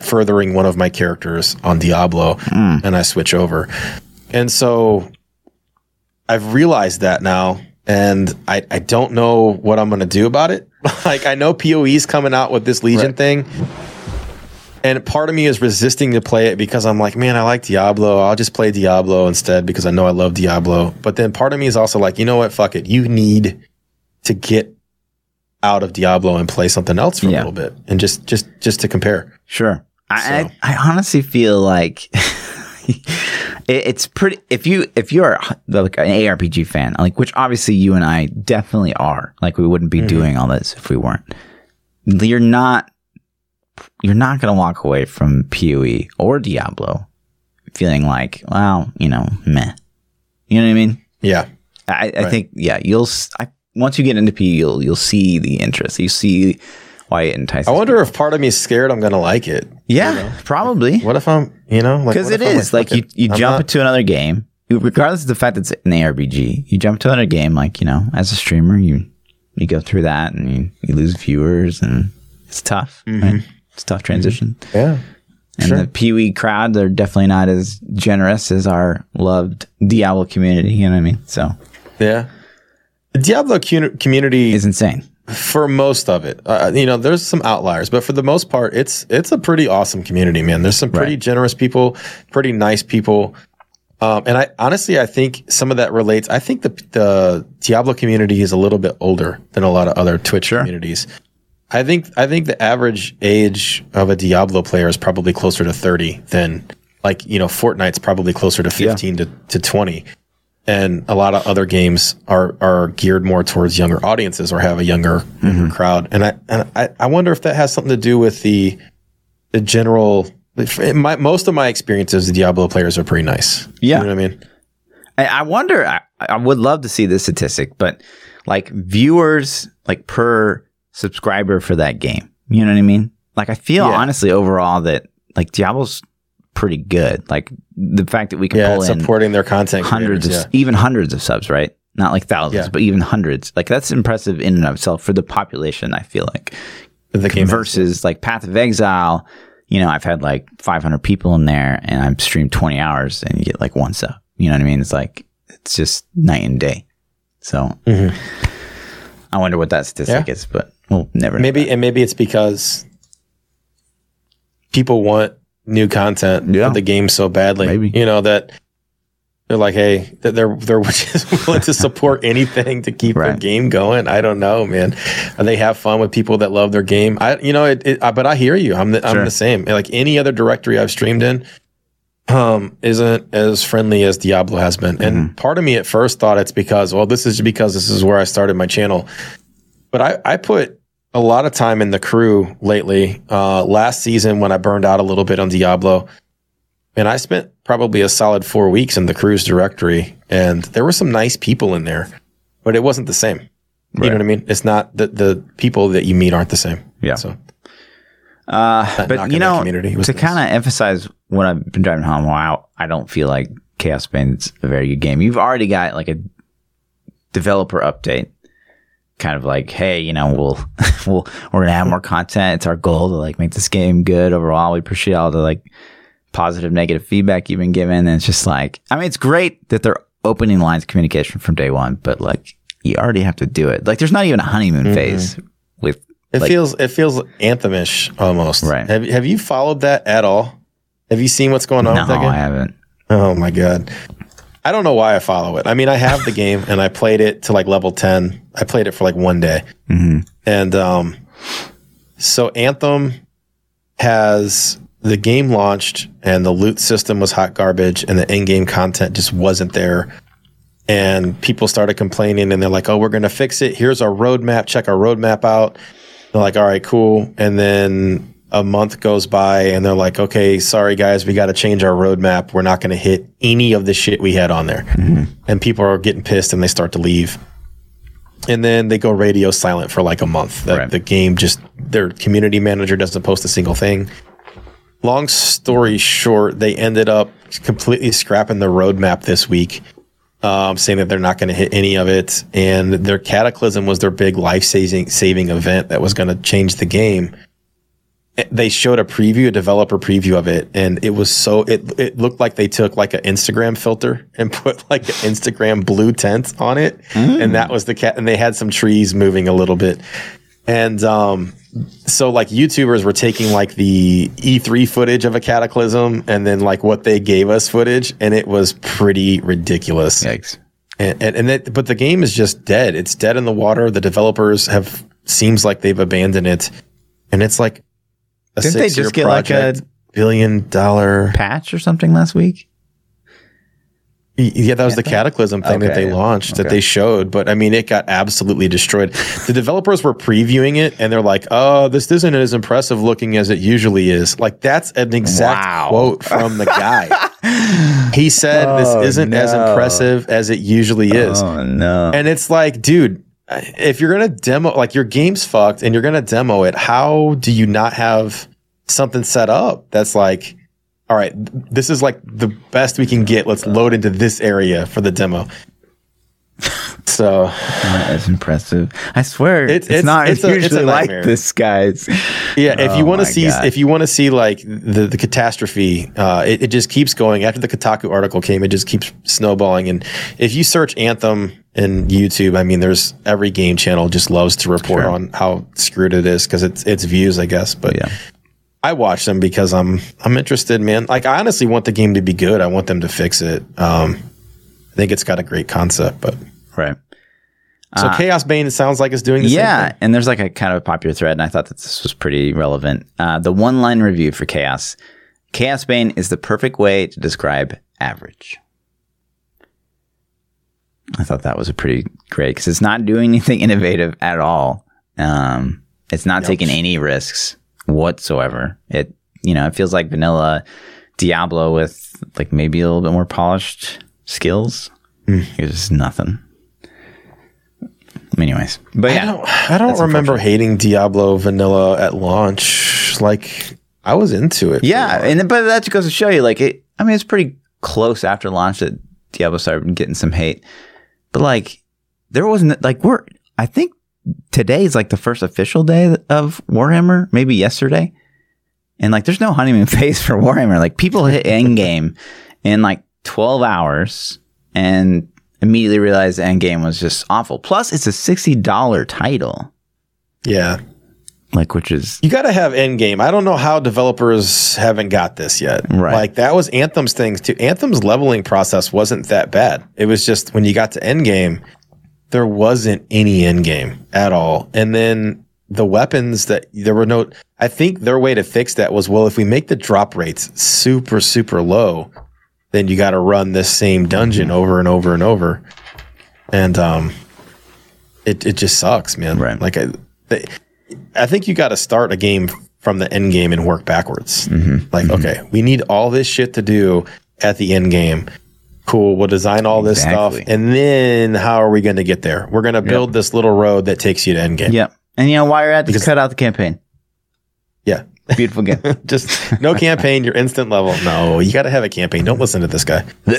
S2: furthering one of my characters on Diablo mm. and I switch over. And so I've realized that now and I, I don't know what I'm going to do about it. <laughs> like I know PoE's coming out with this Legion
S1: Right.
S2: thing. And part of me is resisting to play it because I'm like, man, I like Diablo. I'll just play Diablo instead because I know I love Diablo. But then part of me is also like, you know what? Fuck it. You need to get out of Diablo and play something else for a little bit and just just just to compare.
S1: sure. I,
S2: So-
S1: I, I honestly feel like <laughs> it, it's pretty. If you if you're like an ARPG fan, like which obviously you and I definitely are, like we wouldn't be mm-hmm. doing all this if we weren't. You're not. You're not going to walk away from PoE or Diablo feeling like, wow, you know, meh. You know what I mean?
S2: Yeah.
S1: I, I think yeah, you'll I once you get into PoE, you'll you'll see the interest. You see why it entices.
S2: I wonder if part of me is scared I'm gonna like it.
S1: Yeah, probably.
S2: What if I'm you know like
S1: Because it
S2: if
S1: like, you, you
S2: I'm
S1: jump
S2: not-
S1: into another game, regardless of the fact that it's an ARPG. You jump to another game, like you know, as a streamer, you you go through that and you, you lose viewers, and it's tough. Right? Mm-hmm. It's a tough transition. Mm-hmm.
S2: Yeah.
S1: And
S2: Sure.
S1: the PoE crowd, they're definitely not as generous as our loved Diablo community. You know what I mean? So
S2: Yeah. The Diablo cu- community
S1: is insane.
S2: For most of it, uh, you know, there's some outliers, but for the most part, it's it's a pretty awesome community, man. There's some pretty
S1: Right.
S2: generous people, pretty nice people, um, and I honestly, I think some of that relates. I think the the Diablo community is a little bit older than a lot of other Twitch communities. I think I think the average age of a Diablo player is probably closer to 30 than like you know Fortnite's probably closer to 15 to, to 20 and a lot of other games are are geared more towards younger audiences or have a younger, younger crowd. And I and I, I wonder if that has something to do with the the general. My, most of my experiences, the Diablo players are pretty nice.
S1: Yeah.
S2: you know what I mean.
S1: I, I wonder. I, I would love to see this statistic, but like viewers, like per subscriber for that game. You know what I mean? Like I feel
S2: Yeah.
S1: honestly overall that like Diablo's pretty good. Like the fact that we can
S2: Yeah,
S1: pull in
S2: supporting their content,
S1: hundreds of
S2: creators,
S1: even hundreds of subs, right? Not like thousands,
S2: Yeah.
S1: but even hundreds. Like that's impressive in and of itself for the population. I feel like
S2: the game
S1: versus like Path of Exile. You know, I've had like 500 people in there, and I've streamed 20 hours, and you get like one sub. You know what I mean? It's like it's just night and day. So mm-hmm. I wonder what that statistic
S2: Yeah.
S1: is, but we'll never know
S2: maybe and maybe it's because people want new content
S1: Yeah.
S2: for the game so badly.
S1: Maybe.
S2: You know that they're like, hey, that they're they're <laughs> just willing to support anything to keep their game going. I don't know, man. And they have fun with people that love their game. I, you know, it. it I, but I hear you. I'm the, I'm the same. Like any other directory I've streamed in, um, isn't as friendly as Diablo has been. And
S1: Mm-hmm.
S2: part of me at first thought it's because, well, this is because this is where I started my channel. But I, I put a lot of time in the crew lately. Uh, last season when I burned out a little bit on Diablo, and I spent probably a solid four weeks in the crew's directory, and there were some nice people in there, but it wasn't the same. You
S1: Right.
S2: know what I mean? It's not the the people that you meet aren't the same.
S1: Yeah.
S2: So
S1: Uh, but you know,
S2: community.
S1: To
S2: nice.
S1: kind of emphasize what I've been driving home, wow, I don't feel like Chaosbane's a very good game. You've already got like a developer update, kind of like, hey, you know, we'll <laughs> we'll we're gonna have more content. It's our goal to like make this game good overall. We appreciate all the like positive, negative feedback you've been given. And it's just like, I mean, it's great that they're opening lines of communication from day one, but like, you already have to do it. Like, there's not even a honeymoon mm-hmm. phase with
S2: it
S1: Like-
S2: feels it feels anthemish almost.
S1: Right.
S2: Have Have you followed that at all? Have you seen what's going on
S1: no,
S2: with that game?
S1: I haven't.
S2: Oh my god. I don't know why I follow it. I mean, I have the game and I played it to like level 10. I played it for like one day. And um so Anthem has the game launched and the loot system was hot garbage and the in-game content just wasn't there. And people started complaining and they're like, "Oh, we're going to fix it. Here's our roadmap. Check our roadmap out." They're like, "All right, cool." And then a month goes by and they're like, "Okay, sorry guys, we got to change our roadmap. We're not going to hit any of the shit we had on there." And people are getting pissed and they start to leave. And then they go radio silent for like a month. The,
S1: Right.
S2: the game just their community manager doesn't post a single thing. Long story short, they ended up completely scrapping the roadmap this week um, saying that they're not going to hit any of it. And their Cataclysm was their big life saving saving event that was going to change the game. They showed a preview, a developer preview of it, and it was so it it looked like they took like an Instagram filter and <laughs> put like an Instagram blue tent on it, and that was the cat. And they had some trees moving a little bit, and um, so like YouTubers were taking like the E3 footage of a Cataclysm and then like what they gave us footage, and it was pretty ridiculous.
S1: Yikes.
S2: And and, and it, but the game is just dead. It's dead in the water. The developers have seems like they've abandoned it, and it's like a
S1: Didn't they just get, like, a-
S2: billion dollar.
S1: Patch or something last week?
S2: Yeah, that was the Cataclysm thing that they
S1: yeah.
S2: launched that they showed, but I mean, it got absolutely destroyed. the developers were previewing it, and they're like, "Oh, this isn't as impressive looking as it usually is." Like that's an exact
S1: Wow.
S2: quote from the guy. <laughs> he said, "This
S1: Oh,
S2: isn't as
S1: no.
S2: impressive as it usually is."
S1: Oh no.
S2: And it's like, dude, if you're gonna demo, like your game's fucked, and you're gonna demo it, how do you not have something set up that's like, all right, this is like the best we can get. Let's load into this area for the demo. <laughs> So
S1: Not as impressive. I swear,
S2: It's-
S1: it's,
S2: it's-
S1: not
S2: it's a- it's a
S1: usually like this, guys.
S2: yeah, if
S1: Oh
S2: you want to see,
S1: God.
S2: if you want to see like the the catastrophe, uh, it, it just keeps going. After the Kotaku article came, it just keeps snowballing. And if you search Anthem in YouTube, I mean, there's every game channel just loves to report
S1: Sure.
S2: on how screwed it is because it's it's views, I guess. But
S1: Yeah.
S2: I watch them because I'm I'm interested, man. Like I honestly want the game to be good. I want them to fix it. Um, I think it's got a great concept, but
S1: Right.
S2: so Chaosbane it sounds like it's doing the same
S1: Uh, Yeah, and there's like a kind of a popular thread, and I thought that this was pretty relevant. Uh, the one line review for Chaos Chaosbane is the perfect way to describe average. I thought that was a pretty great because it's not doing <laughs> anything innovative at all. Um, it's not taking any risks whatsoever. It, you know, it feels like vanilla Diablo with like maybe a little bit more polished skills. It's just nothing. Anyways, but
S2: I
S1: yeah,
S2: don't I don't remember hating Diablo vanilla at launch. Like I was into it.
S1: Yeah, and but that just goes to show you, like, it. I mean, it's pretty close after launch that Diablo started getting some hate, but like, there wasn't like we're. I think today is like the first official day of Warhammer, maybe yesterday, and like, there's no honeymoon <laughs> phase for Warhammer. Like, people hit <laughs> end game in like 12 hours and immediately realized the end game was just awful. Plus, it's a sixty dollar title.
S2: yeah.
S1: like which is
S2: You got to have end game. I don't know how developers haven't got this yet.
S1: Right.
S2: Like that was Anthem's things too. Anthem's leveling process wasn't that bad. It was just when you got to end game, there wasn't any end game at all. And then the weapons that there were no. I think their way to fix that was well, if we make the drop rates super super low, then you got to run this same dungeon over and over and over, and um, it it just sucks, man.
S1: Right.
S2: Like I, they, I think you got to start a game from the end game and work backwards. Like, okay, we need all this shit to do at the end game. Cool. We'll design all this stuff, and then how are we going to get there? We're going to build this little road that takes you to end game.
S1: Yep. And you know why you're at?
S2: Because-
S1: cut out the campaign.
S2: Yeah.
S1: Beautiful game. <laughs>
S2: Just no campaign. You're instant level. No, you got to have a campaign. Don't listen to this guy. <laughs>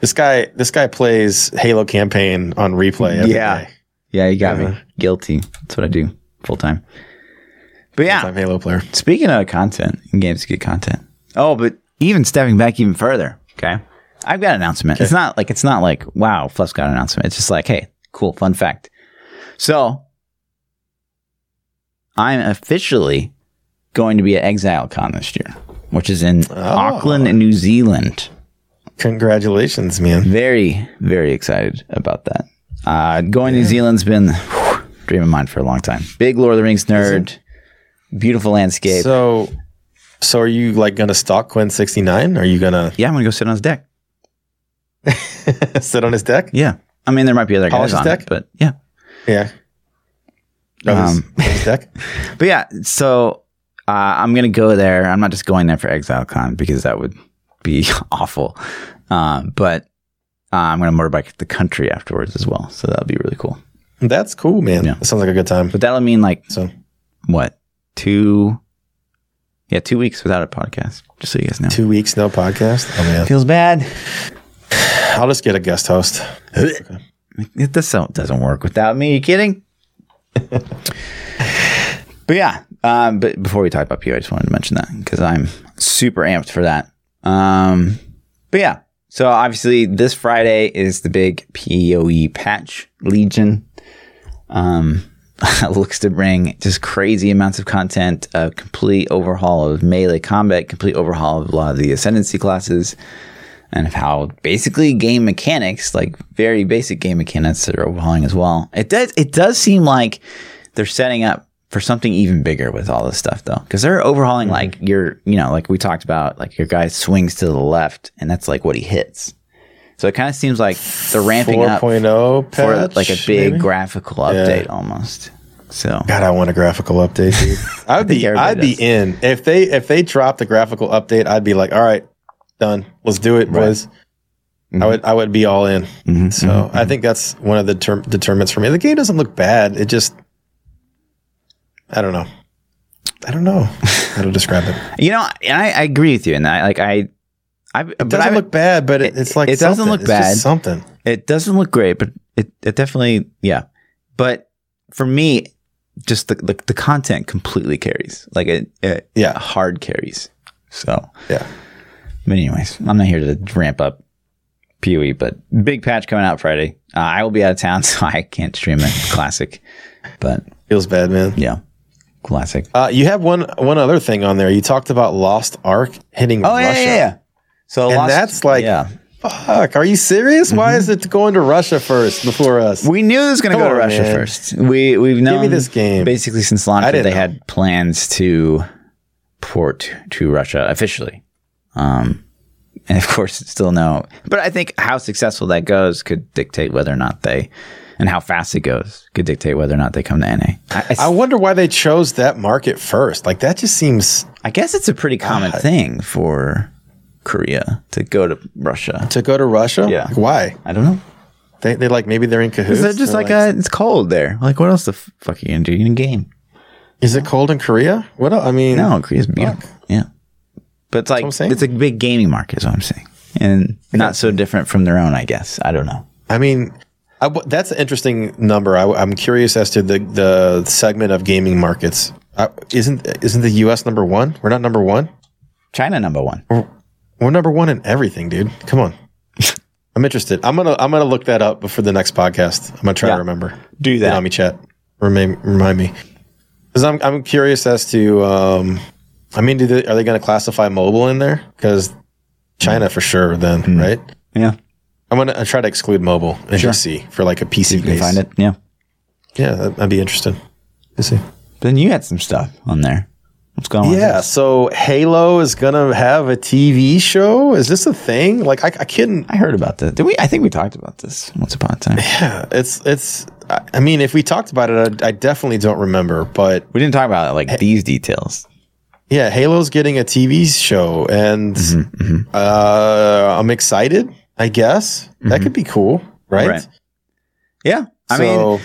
S2: This guy. This guy plays Halo campaign on replay. every
S1: Yeah.
S2: day.
S1: yeah, you got me.
S2: Uh-huh.
S1: Guilty. That's what I do full time. But yeah,
S2: I'm Halo player.
S1: speaking of content, in games get content. Oh, but even stepping back even further, okay. I've got an announcement. It's not like it's not like wow, Fluff's got an announcement. It's just like, hey, cool, fun fact. So I'm officially going to be at ExileCon this year, which is in Auckland, New Zealand.
S2: Congratulations, man.
S1: Very, very excited about that. Uh, going to New Zealand's been whew, dream of mine for a long time. Big Lord of the Rings nerd. Beautiful landscape.
S2: So, so are you like going to stalk Quin sixty nine? Are you gonna
S1: yeah, I'm gonna go sit on his deck. <laughs>
S2: sit on his deck?
S1: Yeah, I mean there might be other
S2: Polish
S1: guys
S2: his
S1: on
S2: deck?
S1: it, but yeah,
S2: Yeah. Oh, his,
S1: Um,
S2: his deck. <laughs>
S1: but yeah. So uh, I'm gonna go there. I'm not just going there for ExileCon because that would be <laughs> awful. Um, but uh, I'm gonna motorbike the country afterwards as well, so that'll be really cool.
S2: That's cool, man.
S1: Yeah.
S2: That sounds like a good time.
S1: But that'll mean like
S2: So
S1: what two? Yeah, two weeks without a podcast. Just so you guys know.
S2: two weeks, no podcast. Oh man,
S1: Feels bad.
S2: I'll just get a guest host. <laughs>
S1: It does so doesn't work without me. you kidding? <laughs> but yeah, um, but before we talk about PoE, I just wanted to mention that because I'm super amped for that. Um, but yeah, so obviously this Friday is the big PoE patch Legion. Um, <laughs> looks to bring just crazy amounts of content, a complete overhaul of melee combat, complete overhaul of a lot of the ascendancy classes and of how basically game mechanics, like very basic game mechanics, that are overhauling as well. It does it does seem like they're setting up for something even bigger with all this stuff though, because they're overhauling mm-hmm. like your you know like we talked about like your guy swings to the left and that's like what he hits. So it kind of seems like they're ramping up
S2: 4.0
S1: for oh
S2: patch,
S1: like a big
S2: maybe?
S1: graphical update almost. So
S2: God, I want a graphical update, dude. <laughs> I'd be, I'd be in if they if they dropped the graphical update. I'd be like, all right, done. Let's do it, boys.
S1: Mm-hmm.
S2: I would I would be all in. Mm-hmm. so mm-hmm. I think that's one of the term, determinants for me. The game doesn't look bad. It just, I don't know. I don't know how to describe it. <laughs>
S1: you know, I, I agree with you, and I like I, I
S2: It
S1: but
S2: doesn't
S1: I
S2: look bad, but it, it's like
S1: it doesn't
S2: something.
S1: look
S2: It's
S1: bad.
S2: something.
S1: It doesn't look great, but it, it definitely, yeah. But for me, just the, the, the content completely carries. Like it, it
S2: Yeah.
S1: hard carries. So,
S2: Yeah.
S1: but anyways, I'm not here to ramp up PoE, but big patch coming out Friday. Uh, I will be out of town, <laughs> so I can't stream it. Classic. But
S2: Feels bad, man.
S1: yeah, classic.
S2: Uh, you have one one other thing on there. You talked about Lost Ark hitting
S1: Oh,
S2: Russia.
S1: yeah, yeah, yeah. So
S2: And
S1: Lost-
S2: that's like-
S1: yeah.
S2: Fuck, are you serious?
S1: Mm-hmm.
S2: Why is it going to Russia first before us?
S1: We knew it was going to go to Russia
S2: man.
S1: first. We we've known
S2: me this game.
S1: basically since launch
S2: I
S1: that
S2: didn't
S1: they
S2: know.
S1: had plans to port to Russia officially. Um, and of course, still no. But I think how successful that goes could dictate whether or not they, and how fast it goes could dictate whether or not they come to NA. I, I,
S2: I wonder why they chose that market first. Like that just seems
S1: I guess it's a pretty common
S2: God.
S1: thing for Korea to go to Russia.
S2: to go to Russia.
S1: Yeah.
S2: Like, why?
S1: I don't know.
S2: They they like maybe they're in cahoots.
S1: They're just
S2: They're
S1: like, uh, it's cold there. Like, what else the f- fuck are you gonna do? You in a game?
S2: is it cold in Korea? What? else? I mean,
S1: No, Korea's beautiful. Yeah. But it's like
S2: I'm saying.
S1: it's a big gaming market, is what I'm saying. And not so different from their own, I guess. I don't know.
S2: I mean, I that's an interesting number. I, am curious as to the the segment of gaming markets. Uh, isn't isn't the U.S. number one? We're not number one.
S1: China number one.
S2: We're number one in everything, dude. Come on. <laughs> I'm interested. I'm gonna I'm gonna look that up before the next podcast. I'm gonna try
S1: Yeah.
S2: to remember.
S1: Do
S2: on me, chat. Remind remind me. Because I'm I'm curious as to, um, I mean, do they, are they going to classify mobile in there? Because China for sure, then right?
S1: Yeah.
S2: I'm gonna try to exclude mobile and
S1: Sure.
S2: just see for like a PC
S1: You can
S2: base.
S1: find it. Yeah.
S2: Yeah, I'd be interested to see.
S1: Then you had some stuff on there. What's going on?
S2: Yeah, so Halo is gonna have a TV show. Is this a thing? Like I, I couldn't.
S1: I heard about this. Did we? I think we talked about this once upon a time.
S2: Yeah, it's it's. I I mean, if we talked about it, I, I definitely don't remember. But
S1: We didn't talk about like these details.
S2: yeah, Halo's getting a TV show, and Uh, I'm excited. I guess that could mm-hmm. be cool, right?
S1: Right. Yeah. I
S2: so,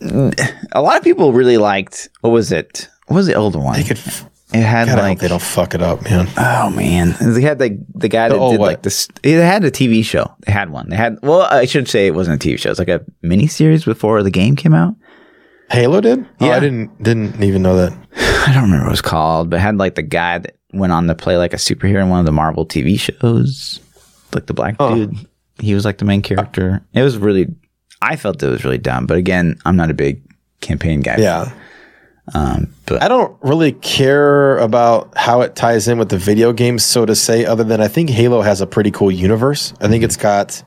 S1: mean, a lot of people really liked. What was it? What was the older one?
S2: they could. f-
S1: it had
S2: God,
S1: like
S2: they don't fuck it up, man.
S1: Oh man, they had like the guy that
S2: Oh,
S1: did
S2: what?
S1: like this. It had a TV show. They had one. They had. Well, I shouldn't say it wasn't a TV show. It's like a mini series before the game came out.
S2: Halo did? Oh,
S1: Yeah.
S2: I didn't didn't even know that. <sighs>
S1: I don't remember what it was called, but had like the guy that went on to play like a superhero in one of the Marvel TV shows, like the black
S2: Oh.
S1: dude. He was like the main character. It was really. I felt it was really dumb, but again, I'm not a big campaign guy.
S2: Yeah.
S1: Um, but
S2: I don't really care about how it ties in with the video games, so to say, other than I think Halo has a pretty cool universe. I think it's got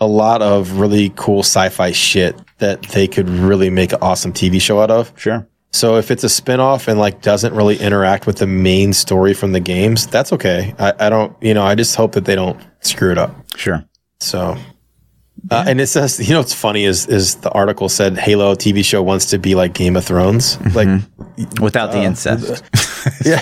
S2: a lot of really cool sci-fi shit that they could really make an awesome TV show out of.
S1: sure.
S2: So if it's a spin-off and like doesn't really interact with the main story from the games, that's okay. I, I don't, you know, I just hope that they don't screw it up.
S1: Sure.
S2: So, uh, and it says, you know, what's funny is is the article said Halo TV show wants to be like Game of Thrones, like
S1: Without the incest. <laughs>
S2: yeah.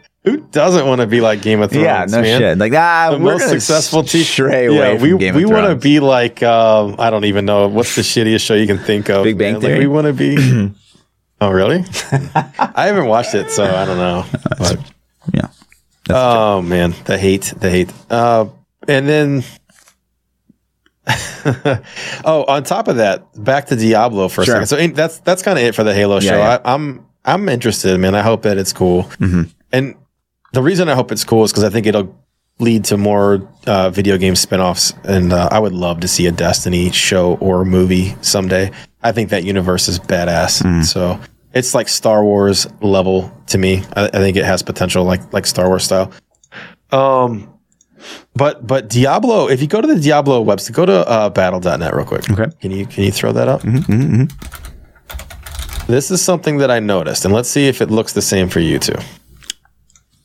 S2: <laughs> <laughs>
S1: That's what I said.
S2: who, doesn't want to be like Game of Thrones?
S1: yeah, no
S2: man?
S1: shit. Like ah,
S2: The most successful TV
S1: stray away
S2: Yeah, we we want to be like um, I don't even know what's the shittiest show you can think of.
S1: Big Bang
S2: man. Like,
S1: Theory?
S2: we want to be. <clears throat> oh really? <laughs> I haven't watched it, so I don't know. But-
S1: yeah.
S2: Oh man, the hate, the hate. Uh, and then, <laughs> oh, on top of that, back to Diablo for a second. So that's that's kind of it for the Halo show.
S1: yeah.
S2: I, I'm I'm interested, man. I hope that it's cool. And the reason I hope it's cool is because I think it'll lead to more uh, video game spin-offs and uh, I would love to see a Destiny show or movie someday. I think that universe is badass. So it's like Star Wars level to me. I, I think it has potential like like Star Wars style. Um but but Diablo, if you go to the Diablo website, go to uh, battle.net real quick.
S1: Okay.
S2: Can you can you throw that up? This is something that I noticed, and let's see if it looks the same for you too.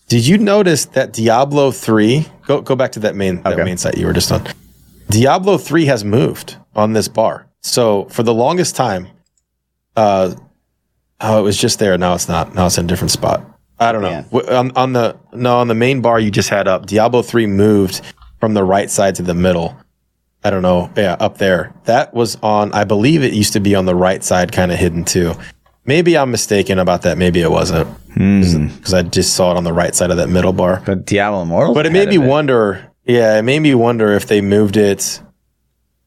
S2: Did you notice that Diablo 3 go go back to that main that main site you were just on? Diablo 3 has moved on this bar. So for the longest time, uh oh, it was just there. Now it's not. Now it's in a different spot. I don't know.
S1: Yeah.
S2: On, on the no on the main bar you just had up, Diablo 3 moved from the right side to the middle. I don't know. Yeah, up there. That was on I believe it used to be on the right side kind of hidden too. Maybe I'm mistaken about that. Maybe it wasn't. Because I just saw it on the right side of that middle bar.
S1: But Diablo Immortal.
S2: But it made me wonder. Yeah, it made me wonder if they moved it,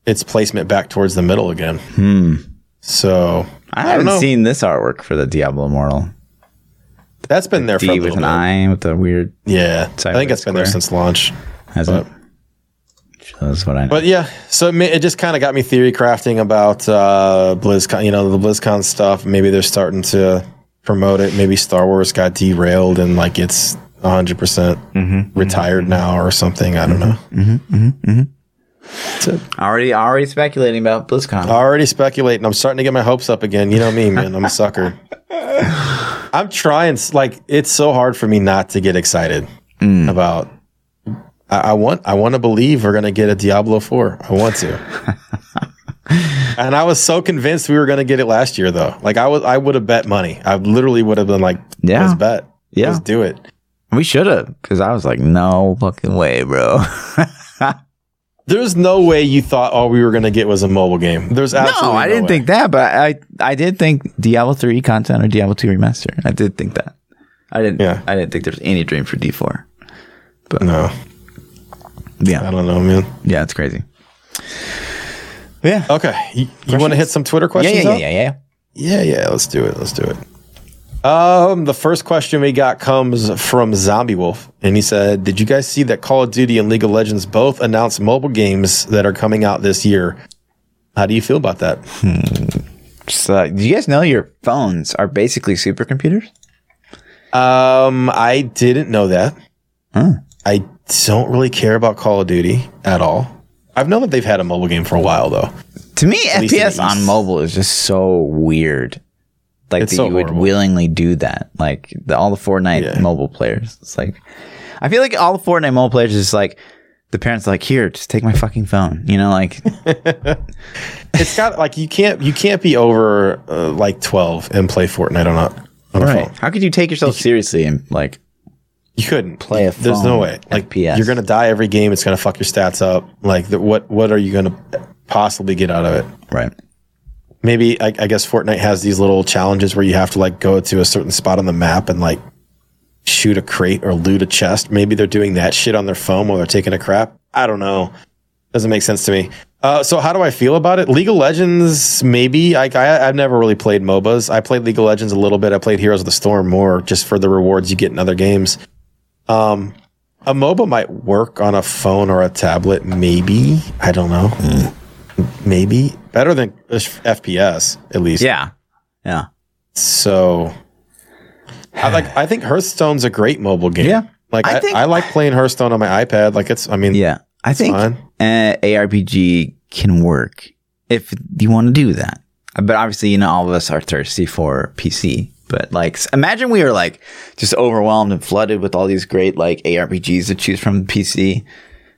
S2: its placement back towards the middle again. Hmm. So
S1: I
S2: don't
S1: haven't seen this artwork for the Diablo Immortal.
S2: that's been there for a
S1: D with an
S2: bit.
S1: eye with the weird.
S2: Yeah, I think it's been there since launch.
S1: Has it? That's what I know.
S2: But yeah, so it, it just kind of got me theory crafting about uh, BlizzCon. You know, the BlizzCon stuff. Maybe they're starting to promote it. Maybe Star Wars got derailed and like it's 100 percent
S1: Mm-hmm.
S2: retired now or something. I don't know. That's it.
S1: already, already speculating about BlizzCon.
S2: Already speculating. I'm starting to get my hopes up again. You know me, man. I'm a sucker. <laughs> I'm trying. Like it's so hard for me not to get excited
S1: Mm.
S2: about. I, I want. I want to believe we're gonna get a Diablo Four. I want to. <laughs> and I was so convinced we were gonna get it last year, though. Like I was. I would have bet money. I literally would have been like,
S1: Yeah.
S2: let's bet.
S1: Yeah.
S2: Let's do it."
S1: we should have, because I was like, no fucking way, bro. <laughs>
S2: There's no way you thought all we were gonna get was a mobile game. There's absolutely
S1: no, I didn't
S2: way.
S1: think that, but I, I did think Diablo three content or Diablo two remaster. I did think that. I didn't.
S2: Yeah.
S1: I didn't think there was any dream for D four.
S2: But No, I don't know, man.
S1: yeah, it's crazy. Yeah.
S2: Okay, you, you want to hit some Twitter questions?
S1: yeah,
S2: up?
S1: yeah, yeah, yeah.
S2: Yeah, yeah, let's do it. Let's do it. Um, the first question we got comes from Zombie Wolf, and he said, "Did you guys see that Call of Duty and League of Legends both announced mobile games that are coming out this year? How do you feel about that?"
S1: So, do you guys know your phones are basically supercomputers?
S2: Um, I didn't know that.
S1: Huh.
S2: I don't really care about Call of Duty at all. I've known that they've had a mobile game for a while though.
S1: To me,
S2: the
S1: FPS on mobile is just so weird. Like
S2: It's
S1: that
S2: so
S1: you would willingly do that. Like the, all the Fortnite
S2: Yeah.
S1: mobile players. It's like I feel like all the Fortnite mobile players is like the parents are like, here, just take my fucking phone. You know, like <laughs> <laughs>
S2: It's got like you can't you can't be over uh, like twelve and play Fortnite on a on a phone.
S1: How could you take yourself seriously and like
S2: You couldn't
S1: Play a
S2: There's no way. Like
S1: FPS.
S2: you're gonna die every game. It's gonna fuck your stats up. Like the, what what are you gonna possibly get out of it?
S1: right?
S2: Maybe I, I guess Fortnite has these little challenges where you have to like go to a certain spot on the map and like shoot a crate or loot a chest. Maybe they're doing that shit on their phone while they're taking a crap. I don't know. Doesn't make sense to me. Uh, so how do I feel about it? League of Legends, maybe. I, I I've never really played MOBAs. I played League of Legends a little bit. I played Heroes of the Storm more just for the rewards you get in other games. Um, a MOBA might work on a phone or a tablet, maybe. I don't know. Maybe better than FPS at least.
S1: Yeah, yeah,
S2: So, I like. I think Hearthstone's a great mobile game.
S1: Yeah.
S2: like
S1: I
S2: I,
S1: think-
S2: I like playing Hearthstone on my iPad. Like it's. I mean,
S1: yeah. I think uh, ARPG can work if you want to do that. But obviously, you know, all of us are thirsty for PC. But like, imagine we were like just overwhelmed and flooded with all these great like ARPGs to choose from PC,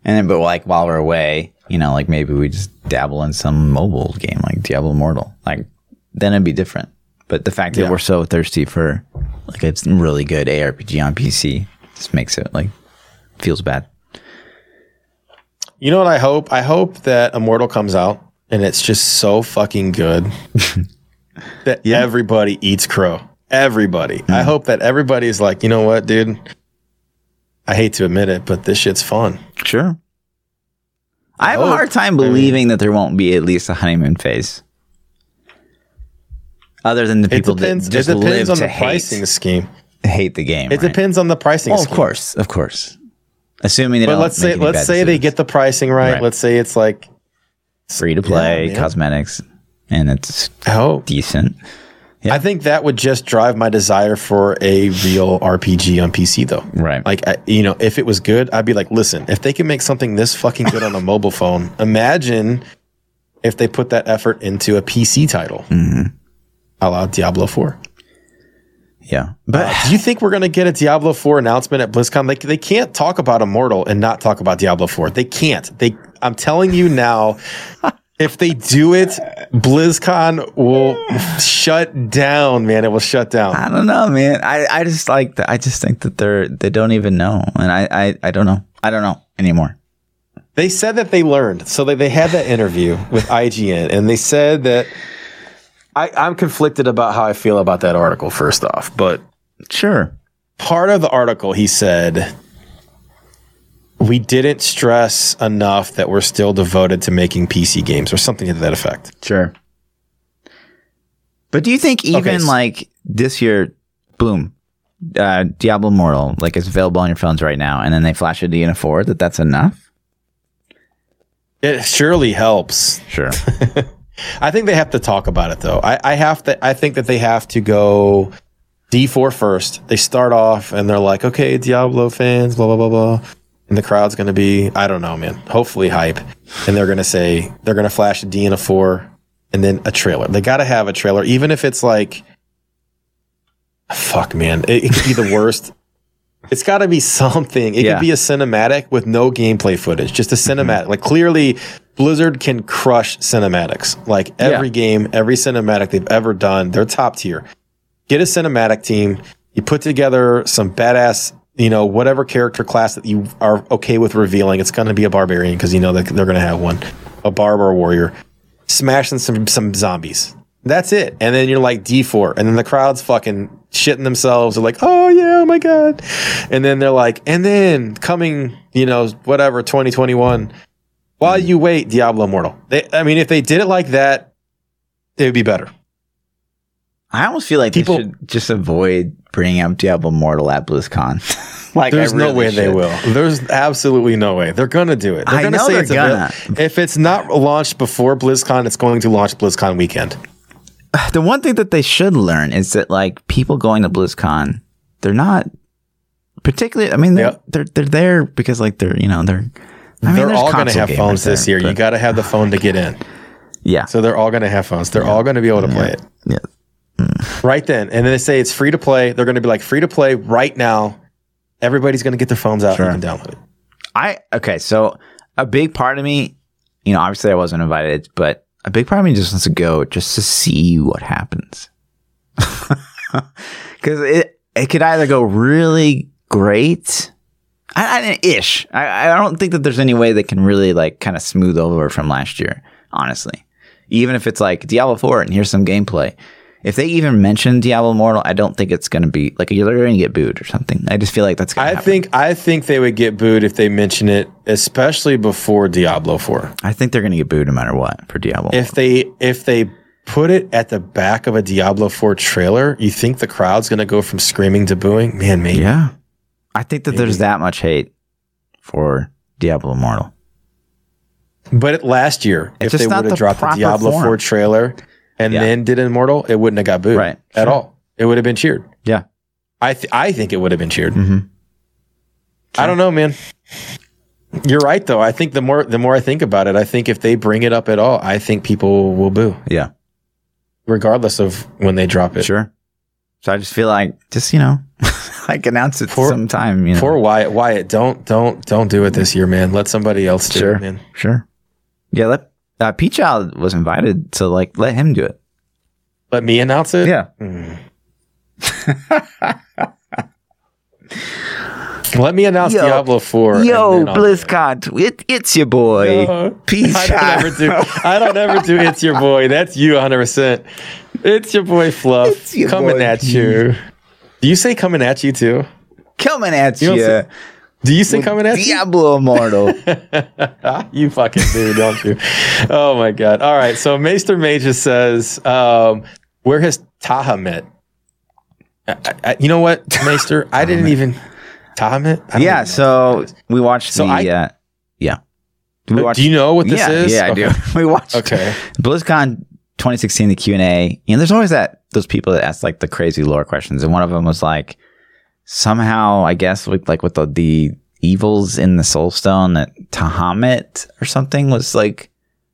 S1: and then but like while we're away, you know, like maybe we just dabble in some mobile game like Diablo Immortal. Like then it'd be different. But the fact that
S2: Yeah.
S1: we're so thirsty for like a really good ARPG on PC just makes it like feels bad.
S2: You know what I hope? I hope that Immortal comes out and it's just so fucking good <laughs> that everybody eats crow. Everybody.
S1: Hmm.
S2: I hope that everybody's like, you know what, dude? I hate to admit it, but this shit's fun.
S1: Sure. I have a hard time believing that there won't be at least a honeymoon phase. Other than the
S2: It
S1: people
S2: depends.
S1: that just
S2: it depends
S1: live
S2: on
S1: to
S2: the
S1: hate,
S2: pricing scheme.
S1: hate the game.
S2: It
S1: right?
S2: depends on the pricing.
S1: Well, of course, of course. Assuming they
S2: But
S1: don't
S2: let's say let's say they get the pricing right.
S1: Right.
S2: Let's say it's like
S1: free to play
S2: man.
S1: cosmetics, and it's
S2: oh,
S1: decent.
S2: I think that would just drive my desire for a real RPG on PC, though.
S1: Right.
S2: Like, I, you know, if it was good, I'd be like, listen, if they can make something this fucking good on a mobile phone, <laughs> imagine if they put that effort into a PC title,
S1: Mm-hmm.
S2: a la Diablo 4.
S1: Yeah, but
S2: Do you think we're going to get a Diablo 4 announcement at BlizzCon? Like, they can't talk about Immortal and not talk about Diablo 4. They can't. They, I'm telling you now, <laughs> if they do it, BlizzCon will shut down, man. It will shut down.
S1: I don't know, man. I, I just like that. I just think that they're they don't even know, and I, I I don't know. I don't know anymore.
S2: They said that they learned. So they, they had that interview with IGN and they said that I, I'm conflicted about how I feel about that article, first off. But
S1: Sure.
S2: part of the article, he said, we didn't stress enough that we're still devoted to making PC games or something to that effect.
S1: Sure. But do you think even
S2: Okay, s-
S1: like this year, boom, uh, Diablo Immortal, like it's available on your phones right now, and then they flash it to you in a four, that that's enough?
S2: It surely helps.
S1: Sure. <laughs>
S2: I think they have to talk about it though. I, I have to. I think that they have to go D4 first. They start off and they're like, okay, Diablo fans, blah blah blah blah, and the crowd's gonna be, I don't know, man, hopefully hype, and they're gonna say they're gonna flash a D and a four, and then a trailer. They got to have a trailer, even if it's like, fuck, man, it, it could be the worst. <laughs> It's got to be something. It
S1: Yeah.
S2: could be a cinematic with no gameplay footage, just a mm-hmm. cinematic. Like clearly, Blizzard can crush cinematics. Like every
S1: Yeah.
S2: game, every cinematic they've ever done, they're top tier. Get a cinematic team. You put together some badass, you know, whatever character class that you are okay with revealing. It's going to be a barbarian because you know that they're going to have one, a barb or a warrior. Smashing some some zombies. That's it. And then you're like D4. And then the crowd's fucking shitting themselves. They're like, oh yeah, oh my God. And then they're like, and then coming, you know, whatever, 2021. While you wait, Diablo Immortal. They, I mean, if they did it like that, it would be better.
S1: I almost feel like
S2: People-
S1: they should just avoid bringing up Diablo Immortal at BlizzCon. <laughs> like,
S2: There's
S1: I
S2: no
S1: really
S2: way they will. There's absolutely no way. They're gonna do it. They're
S1: I
S2: gonna
S1: know
S2: say
S1: they're
S2: it's
S1: gonna.
S2: If it's not launched before BlizzCon, it's going to launch BlizzCon weekend. <sighs>
S1: the one thing that they should learn is that like people going to BlizzCon, they're not particularly. I mean, they're
S2: Yeah.
S1: they're, they're there because like they're you know they're. I mean,
S2: they're
S1: there's
S2: all going to have phones this
S1: there,
S2: year. You got to have the phone to get in. <sighs>
S1: yeah,
S2: So they're all going to have phones. They're all going to be able to play it
S1: yeah.
S2: Right then. And then they say it's free to play. They're going to be like free to play right now. Everybody's going to get their phones out
S1: Sure.
S2: and download it.
S1: I okay, so a big part of me, you know, obviously I wasn't invited, but a big part of me just wants to go just to see what happens. <laughs> Because it it could either go really great, I, I ish. I, I don't think that there's any way they can really like kind of smooth over from last year. Honestly, even if it's like Diablo Four and here's some gameplay. If they even mention Diablo Immortal, I don't think it's going to be like you're going to get booed or something. I just feel like that's going to
S2: I
S1: happen.
S2: think I think they would get booed if they mention it, especially before Diablo 4.
S1: I think they're going to get booed no matter what for Diablo.
S2: If they if they put it at the back of a Diablo 4 trailer, you think the crowd's going to go from screaming to booing? Man, maybe.
S1: Yeah. I think that there's that much hate for Diablo Immortal.
S2: But last year,
S1: It's
S2: if they would
S1: the
S2: have dropped the Diablo
S1: form.
S2: 4 trailer and
S1: Yeah.
S2: then did Immortal, it wouldn't have got booed
S1: Right.
S2: at
S1: Sure.
S2: all. It would have been cheered.
S1: Yeah.
S2: I th- I think it would have been cheered.
S1: Mhm.
S2: I don't know, man. You're right though. I think the more the more I think about it, I think if they bring it up at all, I think people will boo,
S1: Yeah.
S2: regardless of when they drop it.
S1: Sure. So I just feel like just, you know, <laughs> like announce it
S2: For-
S1: sometime, you know.
S2: Poor Wyatt. Wyatt, don't don't don't do it this year, man. Let somebody else do
S1: Sure.
S2: it, man.
S1: Sure. Yeah, let uh, P Child was invited, to like let him do it.
S2: Let me announce it.
S1: Yeah.
S2: Let me announce
S1: Yo.
S2: Diablo Four.
S1: Yo,
S2: and then it.
S1: BlizzCon, it, it's your boy. Pete
S2: I don't ever do. I don't ever do. <laughs> It's your boy. That's you, 100. percent It's your boy Fluff
S1: It's your
S2: coming
S1: boy
S2: at you. Do you say coming at you too?
S1: Coming at
S2: You
S1: you.
S2: Do you say coming at you?
S1: Diablo Immortal. <laughs>
S2: you fucking do, don't you? Oh my god! All right, so Maester Mages says, um, "Where has Tathamet?" I, I, you know what, <laughs> Maester? I didn't even Tathamet.
S1: Yeah, so
S2: what that is.
S1: we watched
S2: So
S1: the
S2: I-
S1: uh, yeah. We
S2: But do you know what this
S1: yeah,
S2: is?
S1: Yeah, I
S2: Okay.
S1: do. <laughs> We watched
S2: Okay.
S1: BlizzCon 2016, the Q and A. You know, there's always that those people that ask like the crazy lore questions, and one of them was like, somehow I guess with like with the, the evils in the Soul Stone that Tathamet or something was like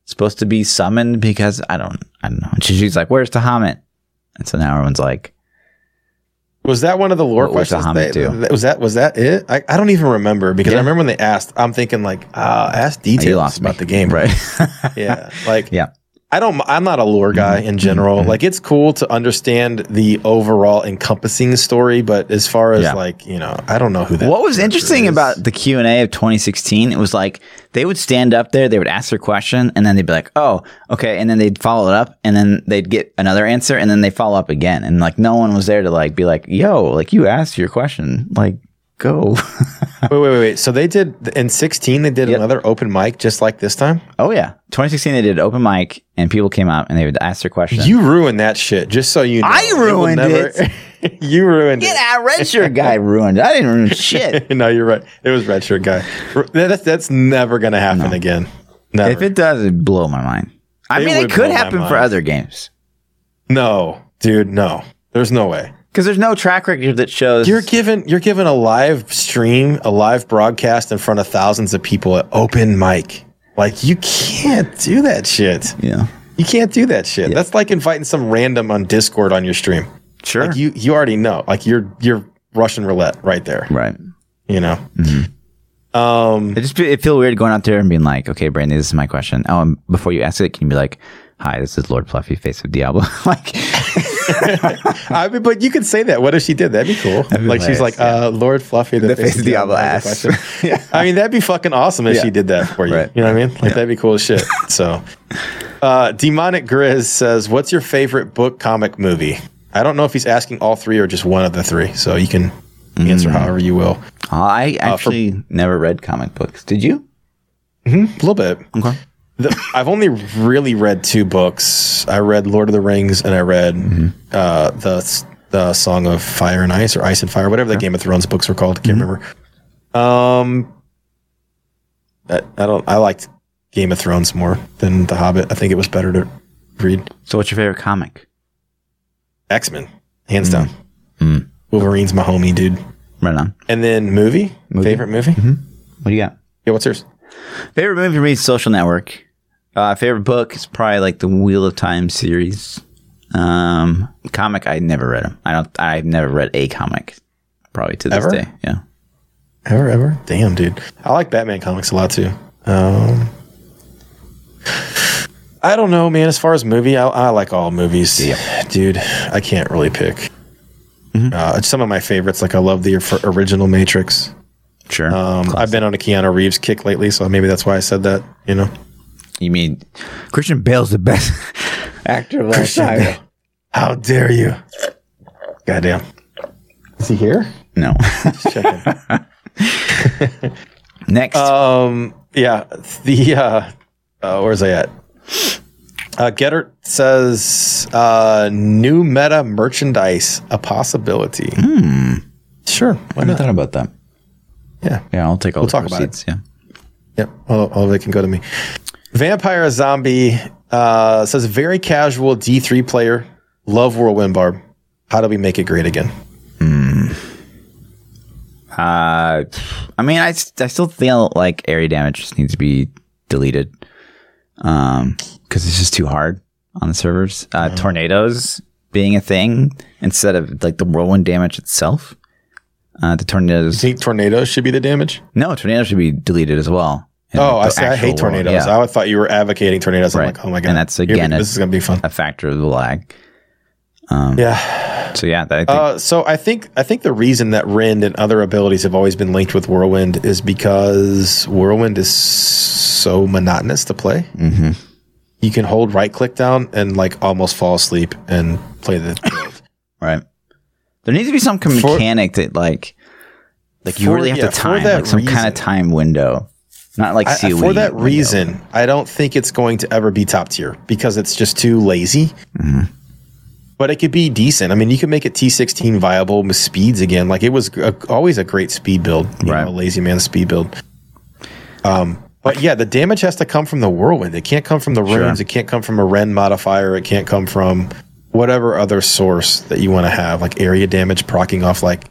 S1: supposed to be summoned because I don't I don't know. And she- she's like, "Where's Tathamet?" And so now everyone's like,
S2: Was that one of the lore
S1: What
S2: questions? They- was that was that it? I, I don't even remember because
S1: Yeah.
S2: I remember when they asked. I'm thinking like, uh, ask
S1: "You
S2: details
S1: lost me."
S2: about the game,
S1: right?" <laughs>
S2: yeah, like <laughs>
S1: yeah.
S2: I don't. I'm not a lore guy
S1: Mm-hmm.
S2: in general. Like it's cool to understand the overall encompassing story, but as far as
S1: Yeah.
S2: like you know, I don't know who that.
S1: What was interesting
S2: is.
S1: about the Q and A of 2016? It was like they would stand up there, they would ask their question, and then they'd be like, "Oh, okay," and then they'd follow it up, and then they'd get another answer, and then they follow up again, and like no one was there to like be like, "Yo, like you asked your question, like go."
S2: wait, <laughs> wait, wait, wait. So they did in 16. They did
S1: Yep.
S2: another open mic just like this time.
S1: oh yeah, 2016 they did open mic, and people came out and they would ask their questions.
S2: You ruined that shit. Just so you know,
S1: I ruined <laughs>
S2: you ruined
S1: Get
S2: it.
S1: out, red shirt <laughs> guy ruined. it. I didn't ruin shit.
S2: no, you're right. It was red shirt guy. That's that's never gonna happen again. Never.
S1: if it does, it'd blow my mind. I
S2: It
S1: mean, it could happen for other games
S2: no, dude, no. There's no way.
S1: Because there's no track record that shows
S2: You're given you're given a live stream, a live broadcast in front of thousands of people at open mic. Like you can't do that shit.
S1: Yeah,
S2: You can't do that shit. That's like inviting some random on Discord on your stream.
S1: sure,
S2: Like you you already know. Like you're you're Russian roulette right there.
S1: right.
S2: You know. Um
S1: It just it feel weird going out there and being like, okay, Brandon, this is my question. Oh, and before you ask it, can you be like, hi, this is Lord Fluffy, face of Diablo? <laughs> like, <laughs>
S2: I mean, but you could say that. What if she did? That'd be cool.
S1: be
S2: like she's like,
S1: hilarious,
S2: uh, Lord Fluffy, the,
S1: face of Diablo
S2: a
S1: ass. <laughs> Yeah.
S2: I mean, that'd be fucking awesome if
S1: Yeah.
S2: she did that for you.
S1: Right.
S2: You know what I mean? Like that'd be cool as shit. So, uh, Demonic Grizz says, "What's your favorite book, comic, movie?" I don't know if he's asking all three or just one of the three. So you can answer however you will.
S1: oh, I actually never read comic books. Did you?
S2: A little bit.
S1: Okay.
S2: The, I've only really read two books. I read Lord of the Rings and I read mm-hmm. uh, the the Song of Fire and Ice or Ice and Fire, whatever the Game of Thrones books were called. I can't mm-hmm. remember. Um, I, I don't. I liked Game of Thrones more than The Hobbit. I think it was better to read.
S1: So, what's your favorite comic?
S2: X Men, hands down. Mm-hmm. Wolverine's my homie, dude.
S1: Right on.
S2: And then movie, favorite movie.
S1: What do you got?
S2: Yeah, what's yours?
S1: Favorite movie for me is Social Network. Uh, favorite book is probably like the Wheel of Time series. Um, comic I never read them. I don't. I've never read a comic. Probably to this
S2: Ever?
S1: day. Yeah.
S2: Ever, ever? Damn, dude. I like Batman comics a lot too. Um, I don't know, man. As far as movie, I, I like all movies. yeah. Dude, I can't really pick. Uh, some of my favorites, like I love the original Matrix.
S1: Sure.
S2: Um, I've been on a Keanu Reeves kick lately, so maybe that's why I said that. You know,
S1: you mean Christian Bale's the best <laughs> actor of all time?
S2: how dare you? Goddamn. Is he here?
S1: No.
S2: Just Checking. <laughs>
S1: Next.
S2: Um, yeah, the uh, uh where's I at? Uh, Gettert says uh, new meta merchandise a possibility. Hmm. Sure, why
S1: I
S2: not?
S1: thought about that.
S2: Yeah,
S1: Yeah, I'll take all
S2: We'll
S1: the
S2: talk about
S1: proceeds. Yeah.
S2: yep. All, all they can go to me. Vampire Zombie uh, says very casual D three player. Love Whirlwind Barb. How do we make it great again?
S1: Uh, I mean, I, I still feel like area damage just needs to be deleted. Um, because it's just too hard on the servers. Uh, tornadoes being a thing instead of like the whirlwind damage itself. Uh, the tornadoes.
S2: Do you think tornadoes should be the damage?
S1: No, tornadoes should be deleted as well.
S2: Oh, I see. I hate tornadoes.
S1: Yeah.
S2: I thought you were advocating tornadoes. I'm like, oh my god,
S1: And that's,
S2: Here
S1: again, a-
S2: this is gonna be fun.
S1: a factor of the lag.
S2: Yeah.
S1: So yeah, that, I think,
S2: Uh, so I think I think the reason that Rend and other abilities have always been linked with Whirlwind is because Whirlwind is so monotonous to play. Mm-hmm. You can hold right click down and like almost fall asleep and play the <coughs> build.
S1: right. There needs to be some mechanic that like, like you
S2: For-
S1: really have
S2: yeah,
S1: to time like some kind of time window, not like
S2: I- for that reason, I don't think it's going to ever be top tier because it's just too lazy.
S1: Mm-hmm.
S2: But it could be decent. I mean, you could make it T16 viable with speeds again. Like it was a, always a great speed build, you
S1: Right.
S2: know, lazy man speed build. Um, but yeah, the damage has to come from the whirlwind. It can't come from the runes. It can't come from a Rend modifier. It can't come from whatever other source that you want to have, like area damage procking off, like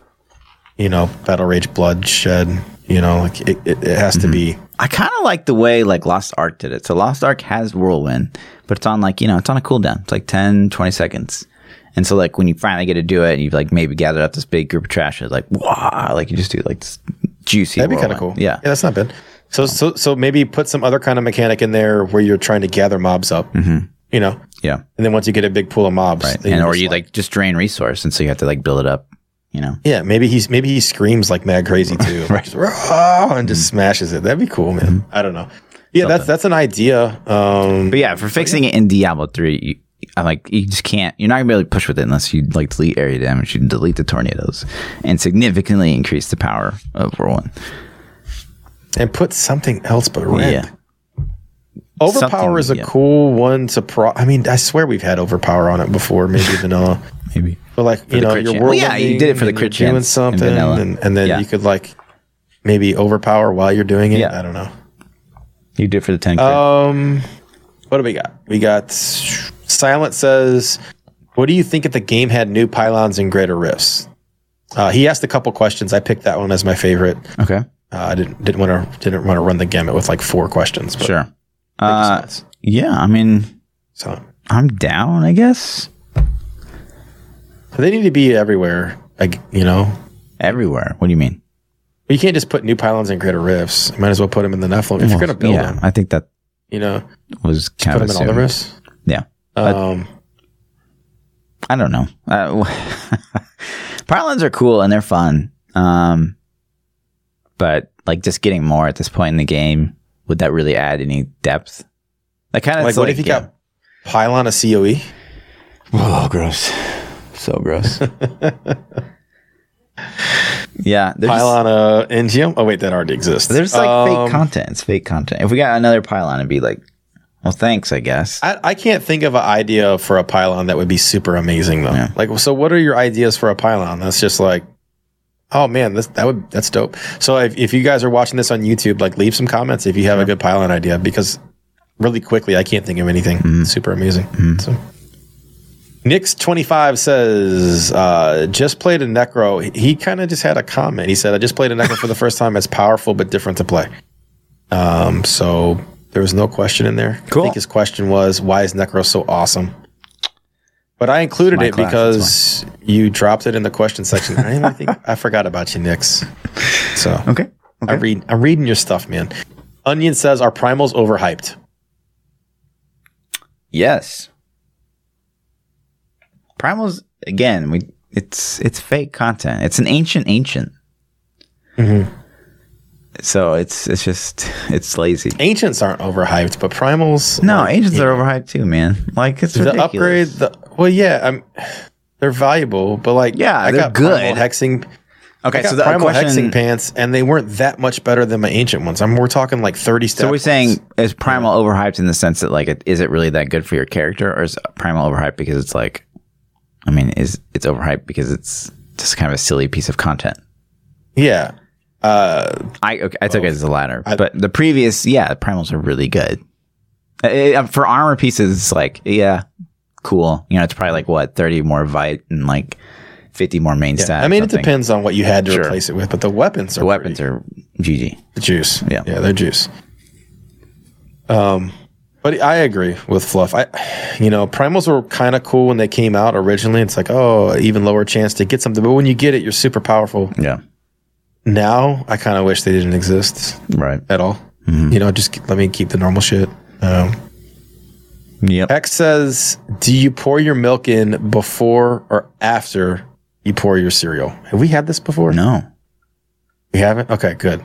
S2: you know, battle rage bloodshed. You know, like it, it, it has to be.
S1: I kind of like the way like Lost Ark did it. So Lost Ark has whirlwind, but it's on like you know it's on a cooldown. It's like 10, 20 seconds. And so like when you finally get to do it, and you've like maybe gathered up this big group of trash. It's like wow, like you just do like this juicy.
S2: That'd be kind of cool.
S1: Yeah.
S2: yeah, that's not bad. So, um, so, so maybe put some other kind of mechanic in there where you're trying to gather mobs up. Mm-hmm. You know,
S1: yeah,
S2: and then once you get a big pool of mobs, then
S1: and or you like just drain resource, and so you have to like build it up. You know,
S2: yeah, maybe he's maybe he screams like mad crazy <laughs> too, right? Just, and just smashes it. That'd be cool, man. I don't know. Yeah, that's that's an idea. Um,
S1: but yeah, for fixing it in Diablo three. You, I'm like, you just can't. You're not gonna be able to push with it unless you like delete area damage. You delete the tornadoes and significantly increase the power of whirlwind.
S2: and put something else but red.
S1: Yeah.
S2: Overpower
S1: Something-
S2: is a
S1: yeah.
S2: cool one to pro. I mean, I swear we've had overpower on it before, maybe <laughs> vanilla.
S1: Maybe.
S2: But like you know,
S1: crit
S2: you're.
S1: Well, yeah, you did it for the crit
S2: doing
S1: chance in
S2: something, and, and then
S1: Yeah.
S2: you could like maybe overpower while you're doing it.
S1: Yeah.
S2: I don't know.
S1: You did it for the 10 crit.
S2: Um, what do we got? We got Silent says, "What do you think if the game had new pylons and greater rifts?" Uh, he asked a couple questions. I picked that one as my favorite.
S1: okay.
S2: Uh, I didn't didn't want to didn't want to run the gamut with like four questions. But
S1: Sure. Uh, yeah, I mean,
S2: So
S1: I'm down, I guess.
S2: They need to be everywhere. Like you know,
S1: Everywhere. What do you mean?
S2: you can't just put new pylons and greater rifts. You might as well put them in the Nephalem if you're going to build
S1: yeah,
S2: them.
S1: I think that
S2: You know,
S1: was
S2: put
S1: kind
S2: them
S1: of
S2: in all the rifts.
S1: Yeah.
S2: Um,
S1: I don't know. Uh, <laughs> pylons are cool and they're fun. Um, but like just getting more at this point in the game, would that really add any depth? That kind of
S2: like, what if you got pylon of COE?
S1: Oh, gross. So gross. <laughs> yeah. There's,
S2: Pylon of NGM? Oh wait, that already exists.
S1: there's like
S2: Um,
S1: fake content. It's fake content. If we got another pylon, it'd be like, well, thanks, I guess.
S2: I, I can't think of an idea for a pylon that would be super amazing though.
S1: Yeah.
S2: Like, so what are your ideas for a pylon? That's just like, oh man, this that would that's dope. So if, if you guys are watching this on YouTube, like leave some comments if you have a good pylon idea because really quickly I can't think of anything
S1: Mm-hmm.
S2: super amazing. So Nix25 says, uh, just played a Necro. He, he kind of just had a comment. He said, I just played a Necro for the first time. It's powerful but different to play. Um, so there was no question in there.
S1: Cool.
S2: I think his question was, why is Necro so awesome? But I included it
S1: class,
S2: because you dropped it in the question section. I, I think I forgot about you, Nix. So <laughs>
S1: Okay.
S2: I read. I'm reading your stuff, man. Onion says, "Are primals overhyped?"
S1: Yes. Primals again. We it's it's fake content. It's an ancient ancient.
S2: Mm-hmm.
S1: So it's it's just it's lazy.
S2: Ancients aren't overhyped, but primals.
S1: No,
S2: like,
S1: ancients
S2: yeah.
S1: are overhyped too, man. Like it's
S2: the
S1: ridiculous.
S2: upgrade. The well, yeah, I'm. They're valuable, but like,
S1: Yeah,
S2: I
S1: they're
S2: got
S1: good.
S2: hexing.
S1: Okay, so the
S2: primal
S1: question.
S2: hexing pants, and they weren't that much better than my ancient ones. I mean, we're talking like thirty. steps.
S1: so we're saying is primal overhyped in the sense that like it, is it really that good for your character, or is primal overhyped because it's like, I mean, is it's overhyped because it's just kind of a silly piece of content?
S2: yeah. Uh,
S1: I okay, I took it as the latter, but the previous, yeah, the primals are really good. Uh, uh, for armor pieces, it's like yeah, cool. You know, it's probably like what thirty more vite and like fifty more main stats.
S2: I mean, it depends on what you had to
S1: Sure.
S2: replace it with, but the weapons are
S1: The weapons are GG.
S2: the juice.
S1: Yeah.
S2: yeah, they're juice. Um, but I agree with Fluff. I, you know, primals were kind of cool when they came out originally. It's like, oh, even lower chance to get something, but when you get it, you're super powerful.
S1: Yeah,
S2: Now, I kind of wish they didn't exist
S1: right.
S2: at all. You know, just let me keep the normal shit. Um,
S1: Yep.
S2: X says, "Do you pour your milk in before or after you pour your cereal?" Have we had this before?
S1: No.
S2: We haven't. Okay, good.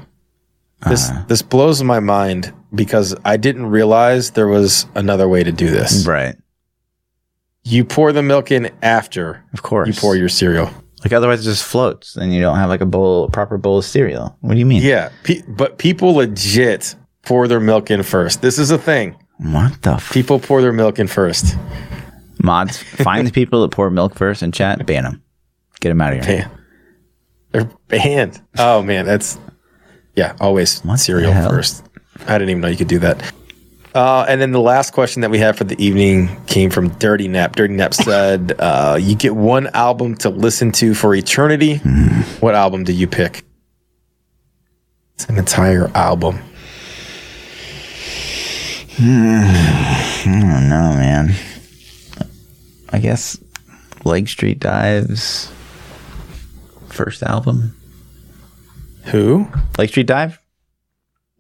S2: This this blows my mind because I didn't realize there was another way to do this.
S1: Right.
S2: You pour the milk in after
S1: Of course.
S2: you pour your cereal.
S1: like otherwise it just floats and you don't have like a bowl, proper bowl of cereal. What do you mean?
S2: Yeah, pe- but people legit pour their milk in first. This is a thing.
S1: What the f-
S2: People pour their milk in first.
S1: mods? <laughs> Find the people that pour milk first and chat. Ban them. Get them out of here.
S2: Man, they're banned. Oh man, that's yeah. Always
S1: What
S2: cereal first. I didn't even know you could do that. Uh, and then the last question that we had for the evening came from Dirty Nap. Dirty Nap said, <laughs> uh, "You get one album to listen to for eternity.
S1: Hmm.
S2: What album do you pick?" It's an entire album.
S1: I don't know, man. I guess Lake Street Dives first album.
S2: Who?
S1: Lake Street Dive.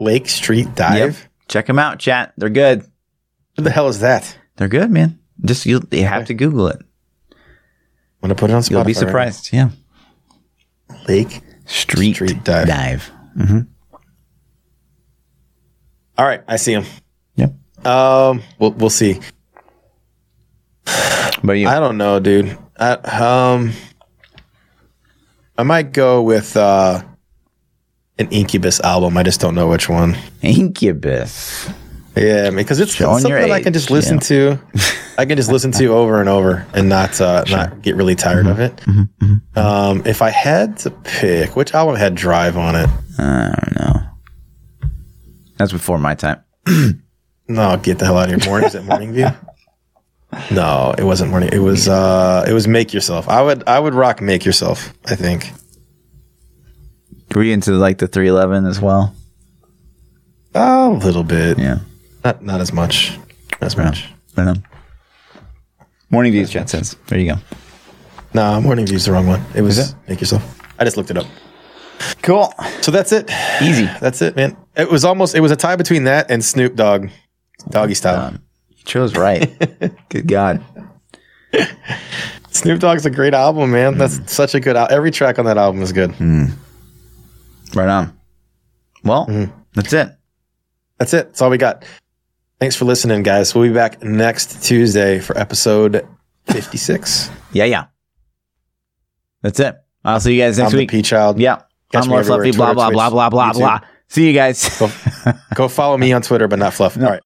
S2: Lake Street Dive.
S1: Check them out, chat. They're good.
S2: What the hell is that?
S1: They're good, man. Just you, you have to Google it.
S2: I'm gonna put it on Spotify.
S1: You'll be
S2: right
S1: surprised. Yeah.
S2: Lake
S1: Street,
S2: Street Dive.
S1: Dive.
S2: All right, I see him.
S1: Yep.
S2: Um, we'll we'll see.
S1: But you,
S2: I don't know, dude. I, um, I might go with uh, an Incubus album. I just don't know which one.
S1: Incubus.
S2: Yeah, because it's, something that I can
S1: age,
S2: just listen to. I can just listen to <laughs> over and over and not uh, not get really tired of it. Um, if I had to pick, which album had Drive on it?
S1: I don't know. That's before my time. <clears throat>
S2: No, get the hell out of here. Morning is it Morning View? <laughs> No, it wasn't Morning. It was uh, it was Make Yourself. I would I would rock Make Yourself. I think.
S1: Were you into like the 311 as well?
S2: Oh, A little bit.
S1: Yeah.
S2: Not not as much. Not as much.
S1: I know. Morning Views says. There you go.
S2: No, Morning View's the wrong one. It was
S1: it?
S2: Make Yourself. I just looked it up.
S1: Cool.
S2: So that's it.
S1: Easy.
S2: That's it, man. It was almost it was a tie between that and Snoop Dogg, Doggy Style.
S1: Um, you chose right. <laughs> Good God.
S2: Snoop Dogg's a great album, man. That's such a good album. Every track on that album is good.
S1: Right on. Well, mm-hmm. that's it.
S2: That's it. That's all we got. Thanks for listening, guys. We'll be back next Tuesday for episode 56.
S1: Yeah, yeah. That's it. I'll see you guys next
S2: I'm
S1: week.
S2: P Child.
S1: Yeah.
S2: Catch
S1: I'm Lord Fluffy. Blah,
S2: Twitter,
S1: blah, blah,
S2: Twitch,
S1: blah, blah,
S2: YouTube.
S1: blah. See you guys.
S2: Go follow me on Twitter, but not Fluff. <laughs> All right.